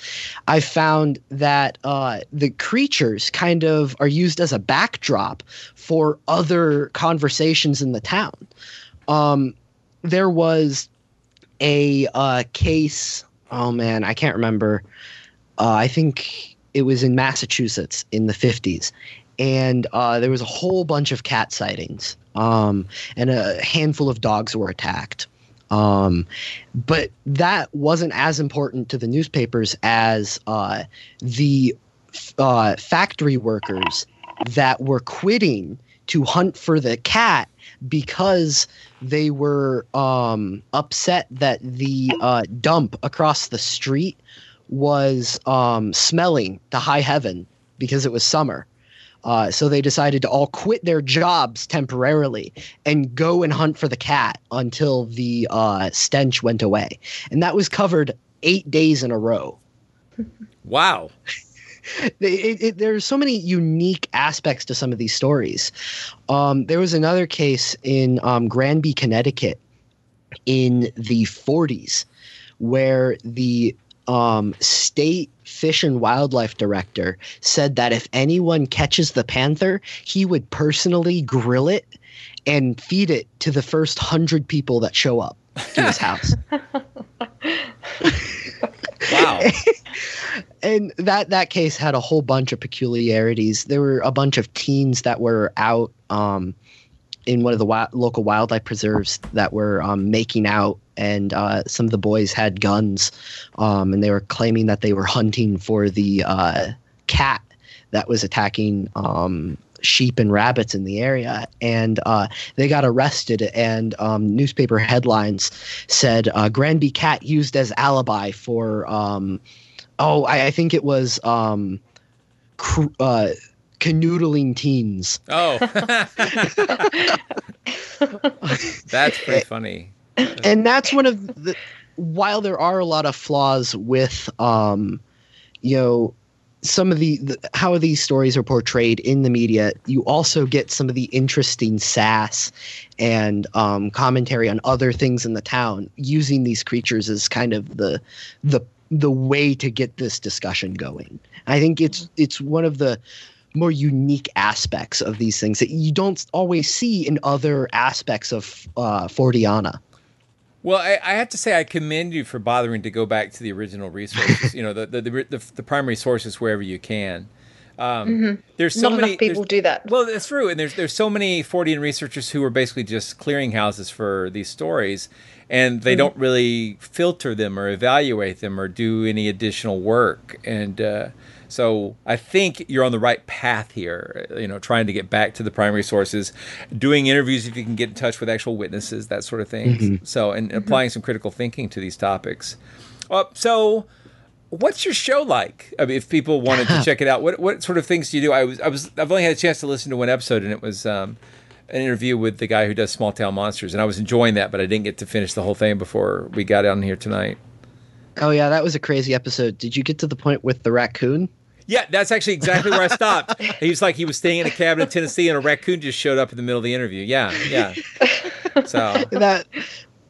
I found that uh, the creatures kind of are used as a backdrop for other conversations in the town. Um, there was a uh, case. Oh man, I can't remember. Uh, I think it was in Massachusetts in the 50s, and uh, there was a whole bunch of cat sightings um, and a handful of dogs were attacked. Um, but that wasn't as important to the newspapers as uh, the uh, factory workers that were quitting to hunt for the cat because they were um, upset that the uh, dump across the street was um, smelling to high heaven because it was summer. Uh, so they decided to all quit their jobs temporarily and go and hunt for the cat until the uh, stench went away. And that was covered eight days in a row. Wow. There's so many unique aspects to some of these stories. Um, there was another case in um, Granby, Connecticut, in the 40s, where the um, state fish and wildlife director said that if anyone catches the panther, he would personally grill it and feed it to the first hundred people that show up to his house. wow. and that that case had a whole bunch of peculiarities. There were a bunch of teens that were out um, in one of the wi- local wildlife preserves that were um, making out, and uh, some of the boys had guns, um, and they were claiming that they were hunting for the uh, cat that was attacking um, sheep and rabbits in the area, and uh, they got arrested. And um, newspaper headlines said uh, Granby cat used as alibi for. Um, oh, I, I, think it was um, cr- uh, canoodling teens. Oh, that's pretty funny. And that's one of the. While there are a lot of flaws with, um, you know, some of the, the, how these stories are portrayed in the media you also get some of the interesting sass and um, commentary on other things in the town using these creatures as kind of the the the way to get this discussion going i think it's it's one of the more unique aspects of these things that you don't always see in other aspects of uh, Forteana. Well, I, I, have to say I commend you for bothering to go back to the original resources. you know, the the, the the, the primary sources wherever you can. Um, mm-hmm. There's so Not many people do that. Well, that's true, and there's there's so many Fortean researchers who are basically just clearinghouses for these stories, and they mm-hmm. don't really filter them or evaluate them or do any additional work. And uh, so I think you're on the right path here, you know, trying to get back to the primary sources, doing interviews if you can get in touch with actual witnesses, that sort of thing. Mm-hmm. So, and mm-hmm. applying some critical thinking to these topics. Uh, so, what's your show like? I mean, if people wanted to check it out, what what sort of things do you do? I was I was I've only had a chance to listen to one episode, and it was um, an interview with the guy who does Small Town Monsters, and I was enjoying that, but I didn't get to finish the whole thing before we got on here tonight. Oh yeah, that was a crazy episode. Did you get to the point with the raccoon? Yeah, that's actually exactly where I stopped. he was like he was staying in a cabin in Tennessee, and a raccoon just showed up in the middle of the interview. Yeah, yeah. So that,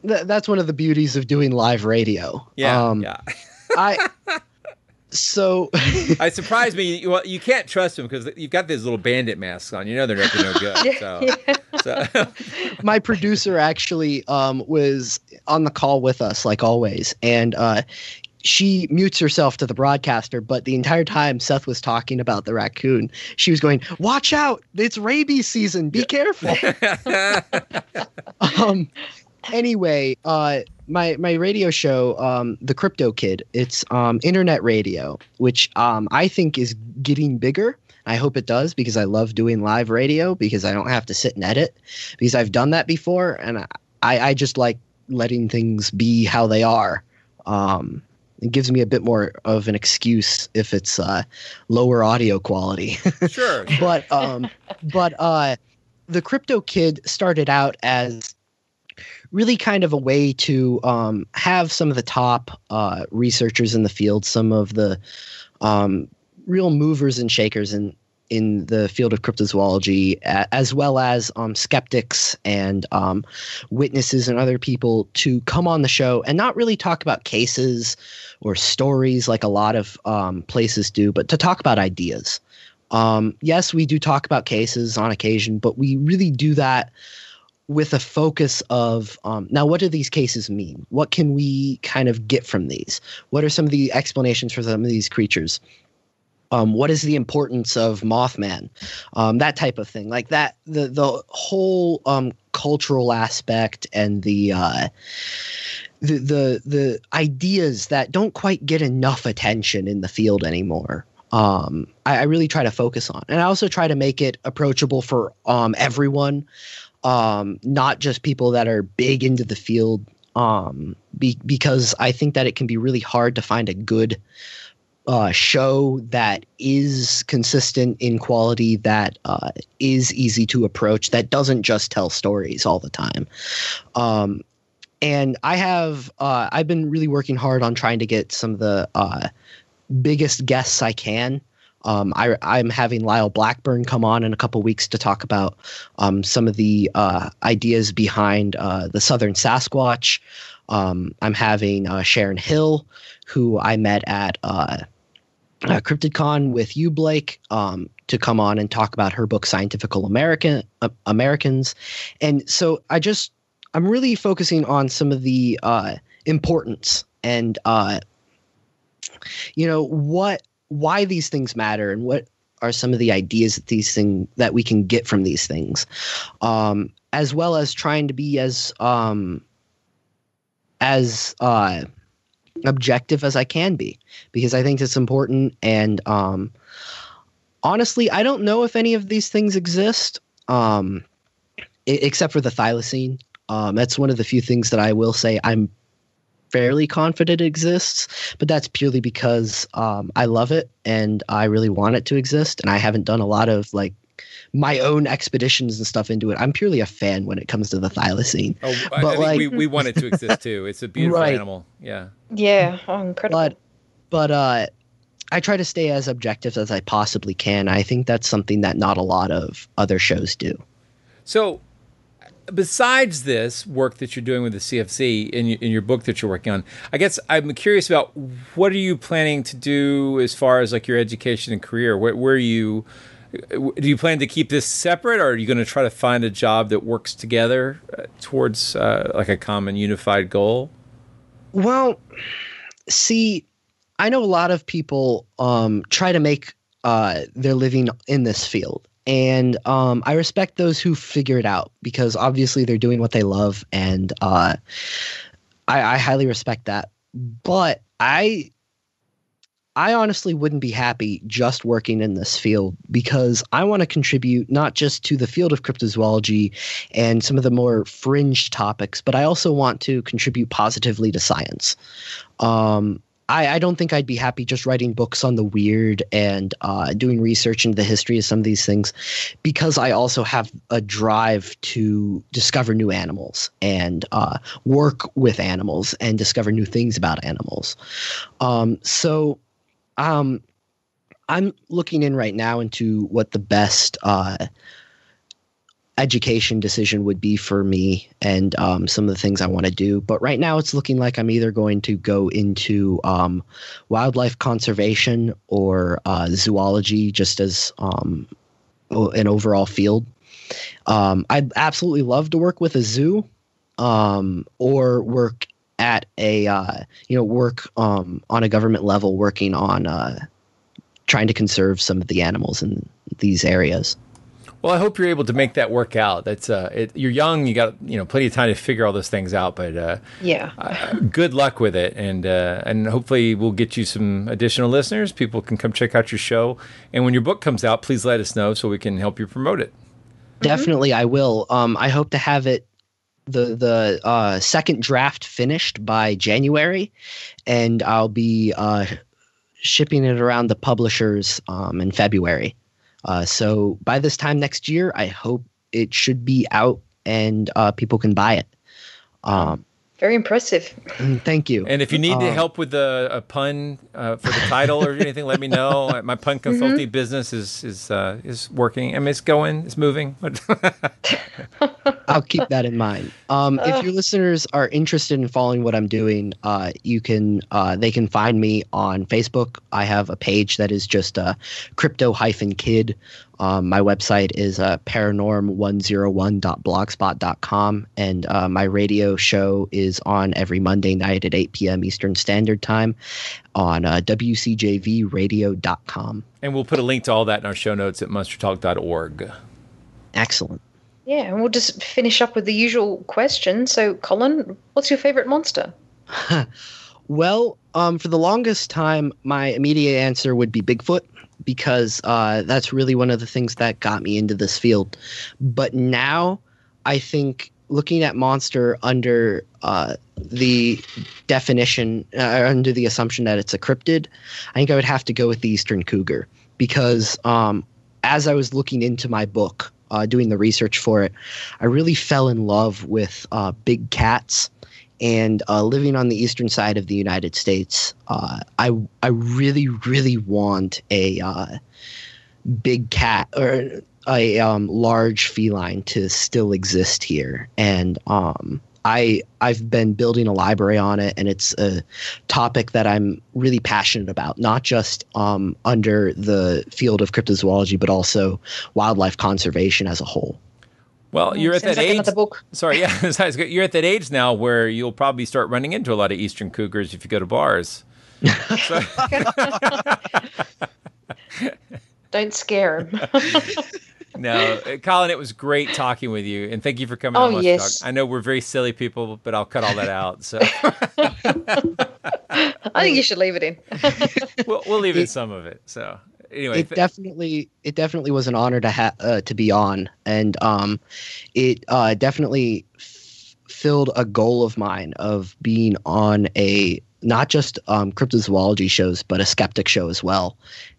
that that's one of the beauties of doing live radio. Yeah, um, yeah. I so it surprised me. You, well, you can't trust them because you've got these little bandit masks on. You know they're up to no good. So, yeah. so. my producer actually um, was on the call with us, like always, and uh, she mutes herself to the broadcaster, but the entire time Seth was talking about the raccoon, she was going, "Watch out! It's rabies season. Be careful." um. Anyway, uh, my my radio show, um, the Crypto Kid, it's um internet radio, which um I think is getting bigger. I hope it does because I love doing live radio because I don't have to sit and edit because I've done that before and I I just like letting things be how they are. Um, it gives me a bit more of an excuse if it's uh, lower audio quality. sure. but um, but uh, the Crypto Kid started out as really kind of a way to um, have some of the top uh, researchers in the field, some of the um, real movers and shakers in in the field of cryptozoology, as well as um, skeptics and um, witnesses and other people to come on the show and not really talk about cases or stories like a lot of um, places do, but to talk about ideas. Um, yes, we do talk about cases on occasion, but we really do that with a focus of um, now what do these cases mean? What can we kind of get from these? What are some of the explanations for some of these creatures um, what is the importance of Mothman, um, that type of thing, like that. The the whole um, cultural aspect and the, uh, the the the ideas that don't quite get enough attention in the field anymore. Um, I, I, really try to focus on, and I also try to make it approachable for um, everyone, um, not just people that are big into the field. Um, be, because I think that it can be really hard to find a good uh, show that is consistent in quality, that uh, is easy to approach, that doesn't just tell stories all the time. Um, and I have uh, I've been really working hard on trying to get some of the uh, biggest guests I can. Um, I, I'm having Lyle Blackburn come on in a couple weeks to talk about um, some of the uh, ideas behind uh, the Southern Sasquatch. Um, I'm having uh, Sharon Hill, who I met at uh, CryptidCon with you, Blake, um, to come on and talk about her book, Scientifical American uh, Americans. And so I just I'm really focusing on some of the uh, importance and uh, you know what why these things matter and what are some of the ideas that these things that we can get from these things um, as well as trying to be as um, as uh, objective as i can be because i think it's important and um, honestly i don't know if any of these things exist um, except for the thylacine um, that's one of the few things that i will say i'm fairly confident exists, but that's purely because um, I love it and I really want it to exist. And I haven't done a lot of like my own expeditions and stuff into it. I'm purely a fan when it comes to the thylacine. Oh, I, but I think like, we, we want it to exist too. It's a beautiful Right. animal. Yeah. Yeah, oh, incredible. but but uh, I try to stay as objective as I possibly can. I think that's something that not a lot of other shows do. So, besides this work that you're doing with the CFZ in your, in your book that you're working on, I guess I'm curious about what are you planning to do as far as like your education and career? Where, where are you? Do you plan to keep this separate, or are you going to try to find a job that works together uh, towards uh, like a common unified goal? Well, see, I know a lot of people um, try to make uh, their living in this field. And um, I respect those who figure it out because obviously they're doing what they love. And uh, I, I highly respect that. But I I honestly wouldn't be happy just working in this field because I want to contribute not just to the field of cryptozoology and some of the more fringe topics, but I also want to contribute positively to science. Um, I, I don't think I'd be happy just writing books on the weird and uh, doing research into the history of some of these things because I also have a drive to discover new animals and uh, work with animals and discover new things about animals. Um, so um, I'm looking in right now into what the best uh, education decision would be for me and um, some of the things I want to do. But right now, it's looking like I'm either going to go into um, wildlife conservation or uh, zoology, just as um, an overall field. Um, I'd absolutely love to work with a zoo um, or work at a uh, you know work um, on a government level working on uh, trying to conserve some of the animals in these areas. Well, I hope you're able to make that work out. That's uh, it, you're young, you got you know plenty of time to figure all those things out. But uh, Yeah. uh, good luck with it, and uh, and hopefully we'll get you some additional listeners. People can come check out your show, and when your book comes out, please let us know so we can help you promote it. Definitely, I will. Um, I hope to have it the the uh, second draft finished by January, and I'll be uh, shipping it around the publishers um, in February. Uh, so by this time next year, I hope it should be out and uh, people can buy it. Um, Very impressive. thank you. And if you need to Um, help with a, a pun uh, for the title or anything, let me know. My pun consulting business is is uh, is working. I mean, it's going, it's moving. I'll keep that in mind. Um, if your listeners are interested in following what I'm doing, uh, you can uh, they can find me on Facebook. I have a page that is just uh, crypto hyphen kid. Um, my website is uh, paranorm101.blogspot.com, and uh, my radio show is on every Monday night at 8 p.m. Eastern Standard Time on uh, WCJVradio.com. and we'll put a link to all that in our show notes at monstertalk.org. Excellent. Yeah, and we'll just finish up with the usual question. So, Colin, what's your favorite monster? Well, um, for the longest time, my immediate answer would be Bigfoot because uh, that's really one of the things that got me into this field. But now, I think looking at monster under uh, the definition, uh, under the assumption that it's a cryptid, I think I would have to go with the eastern cougar because um, as I was looking into my book, uh, doing the research for it, I really fell in love with uh, big cats and uh, living on the eastern side of the United States, uh, I I really really want a uh, big cat or a um, large feline to still exist here, and um, I I've been building a library on it, and it's a topic that I'm really passionate about, not just um, under the field of cryptozoology, but also wildlife conservation as a whole. Well, mm, you're at that age. book. Sorry, yeah, you're at that age now where you'll probably start running into a lot of eastern cougars if you go to bars. So- Don't scare them. no, Colin, it was great talking with you, and thank you for coming Oh, yes. Talk. I know we're very silly people, but I'll cut all that out. So I think you should leave it in. We'll, we'll leave in some of it. So anyway, it th- definitely it definitely was an honor to ha- uh, to be on and um it uh definitely f- filled a goal of mine of being on a not just um cryptozoology shows but a skeptic show as well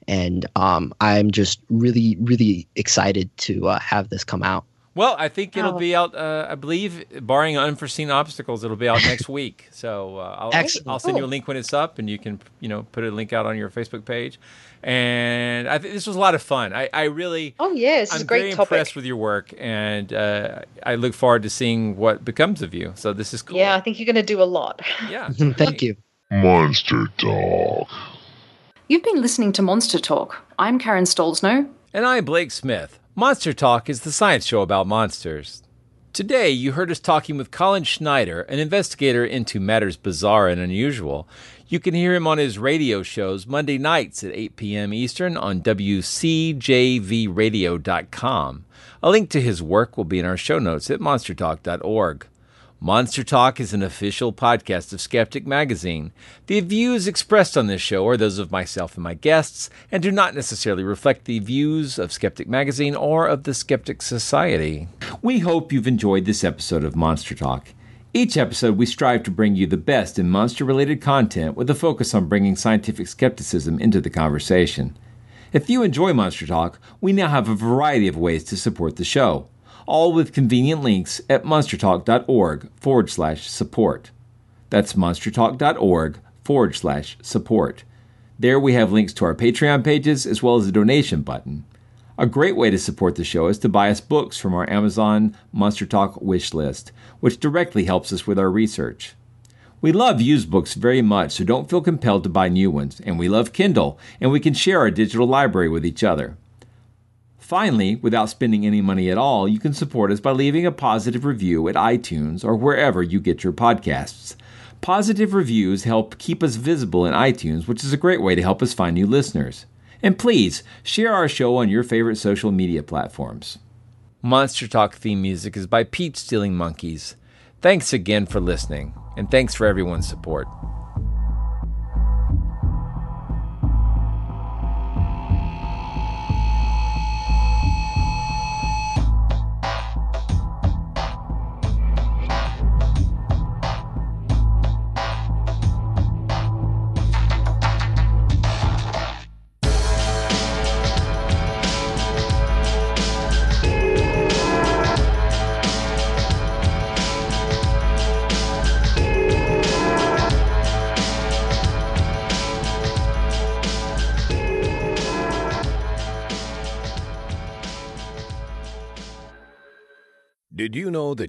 and um i'm just really really excited to uh, have this come out well, I think it'll Oh. be out. Uh, I believe, barring unforeseen obstacles, it'll be out next week. So uh, I'll, I'll send you a link when it's up, and you can you know put a link out on your Facebook page. And I think this was a lot of fun. I, I really. Oh yeah, this I'm a great very topic. impressed with your work, and uh, I look forward to seeing what becomes of you. So this is cool. Yeah, I think you're going to do a lot. Yeah. thank you Monster Talk. You've been listening to Monster Talk. I'm Karen Stollznow. And I'm Blake Smith. Monster Talk is the science show about monsters. Today, you heard us talking with Colin Schneider, an investigator into matters bizarre and unusual. You can hear him on his radio shows Monday nights at 8 p.m. Eastern on WCJVradio.com. A link to his work will be in our show notes at monstertalk.org. Monster Talk is an official podcast of Skeptic Magazine. The views expressed on this show are those of myself and my guests and do not necessarily reflect the views of Skeptic Magazine or of the Skeptics Society. We hope you've enjoyed this episode of Monster Talk. Each episode, we strive to bring you the best in monster related content with a focus on bringing scientific skepticism into the conversation. If you enjoy Monster Talk, we now have a variety of ways to support the show, all with convenient links at monstertalk.org forward slash support. That's monstertalk.org forward slash support. There we have links to our Patreon pages as well as a donation button. A great way to support the show is to buy us books from our Amazon Monster Talk wish list, which directly helps us with our research. We love used books very much, so don't feel compelled to buy new ones, and we love Kindle, and we can share our digital library with each other. Finally, without spending any money at all, you can support us by leaving a positive review at iTunes or wherever you get your podcasts. Positive reviews help keep us visible in iTunes, which is a great way to help us find new listeners. And please share our show on your favorite social media platforms. Monster Talk theme music is by Pete Stealing Monkeys. Thanks again for listening, and thanks for everyone's support.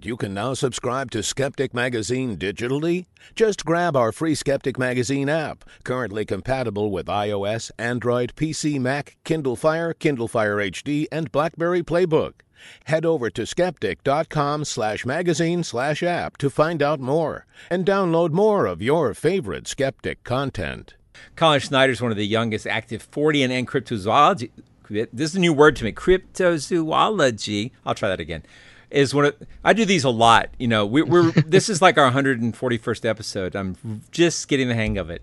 You can now subscribe to Skeptic Magazine digitally? Just grab our free Skeptic Magazine app, currently compatible with iOS, Android, PC, Mac, Kindle Fire, Kindle Fire HD, and BlackBerry Playbook. Head over to skeptic.com slash magazine slash app to find out more and download more of your favorite skeptic content. Colin Schneider is one of the youngest active Fortean and cryptozoology. This is a new word to me. Cryptozoology. I'll try that again. Is one of I do these a lot. You know, we, we're this is like our 141st episode. I'm just getting the hang of it.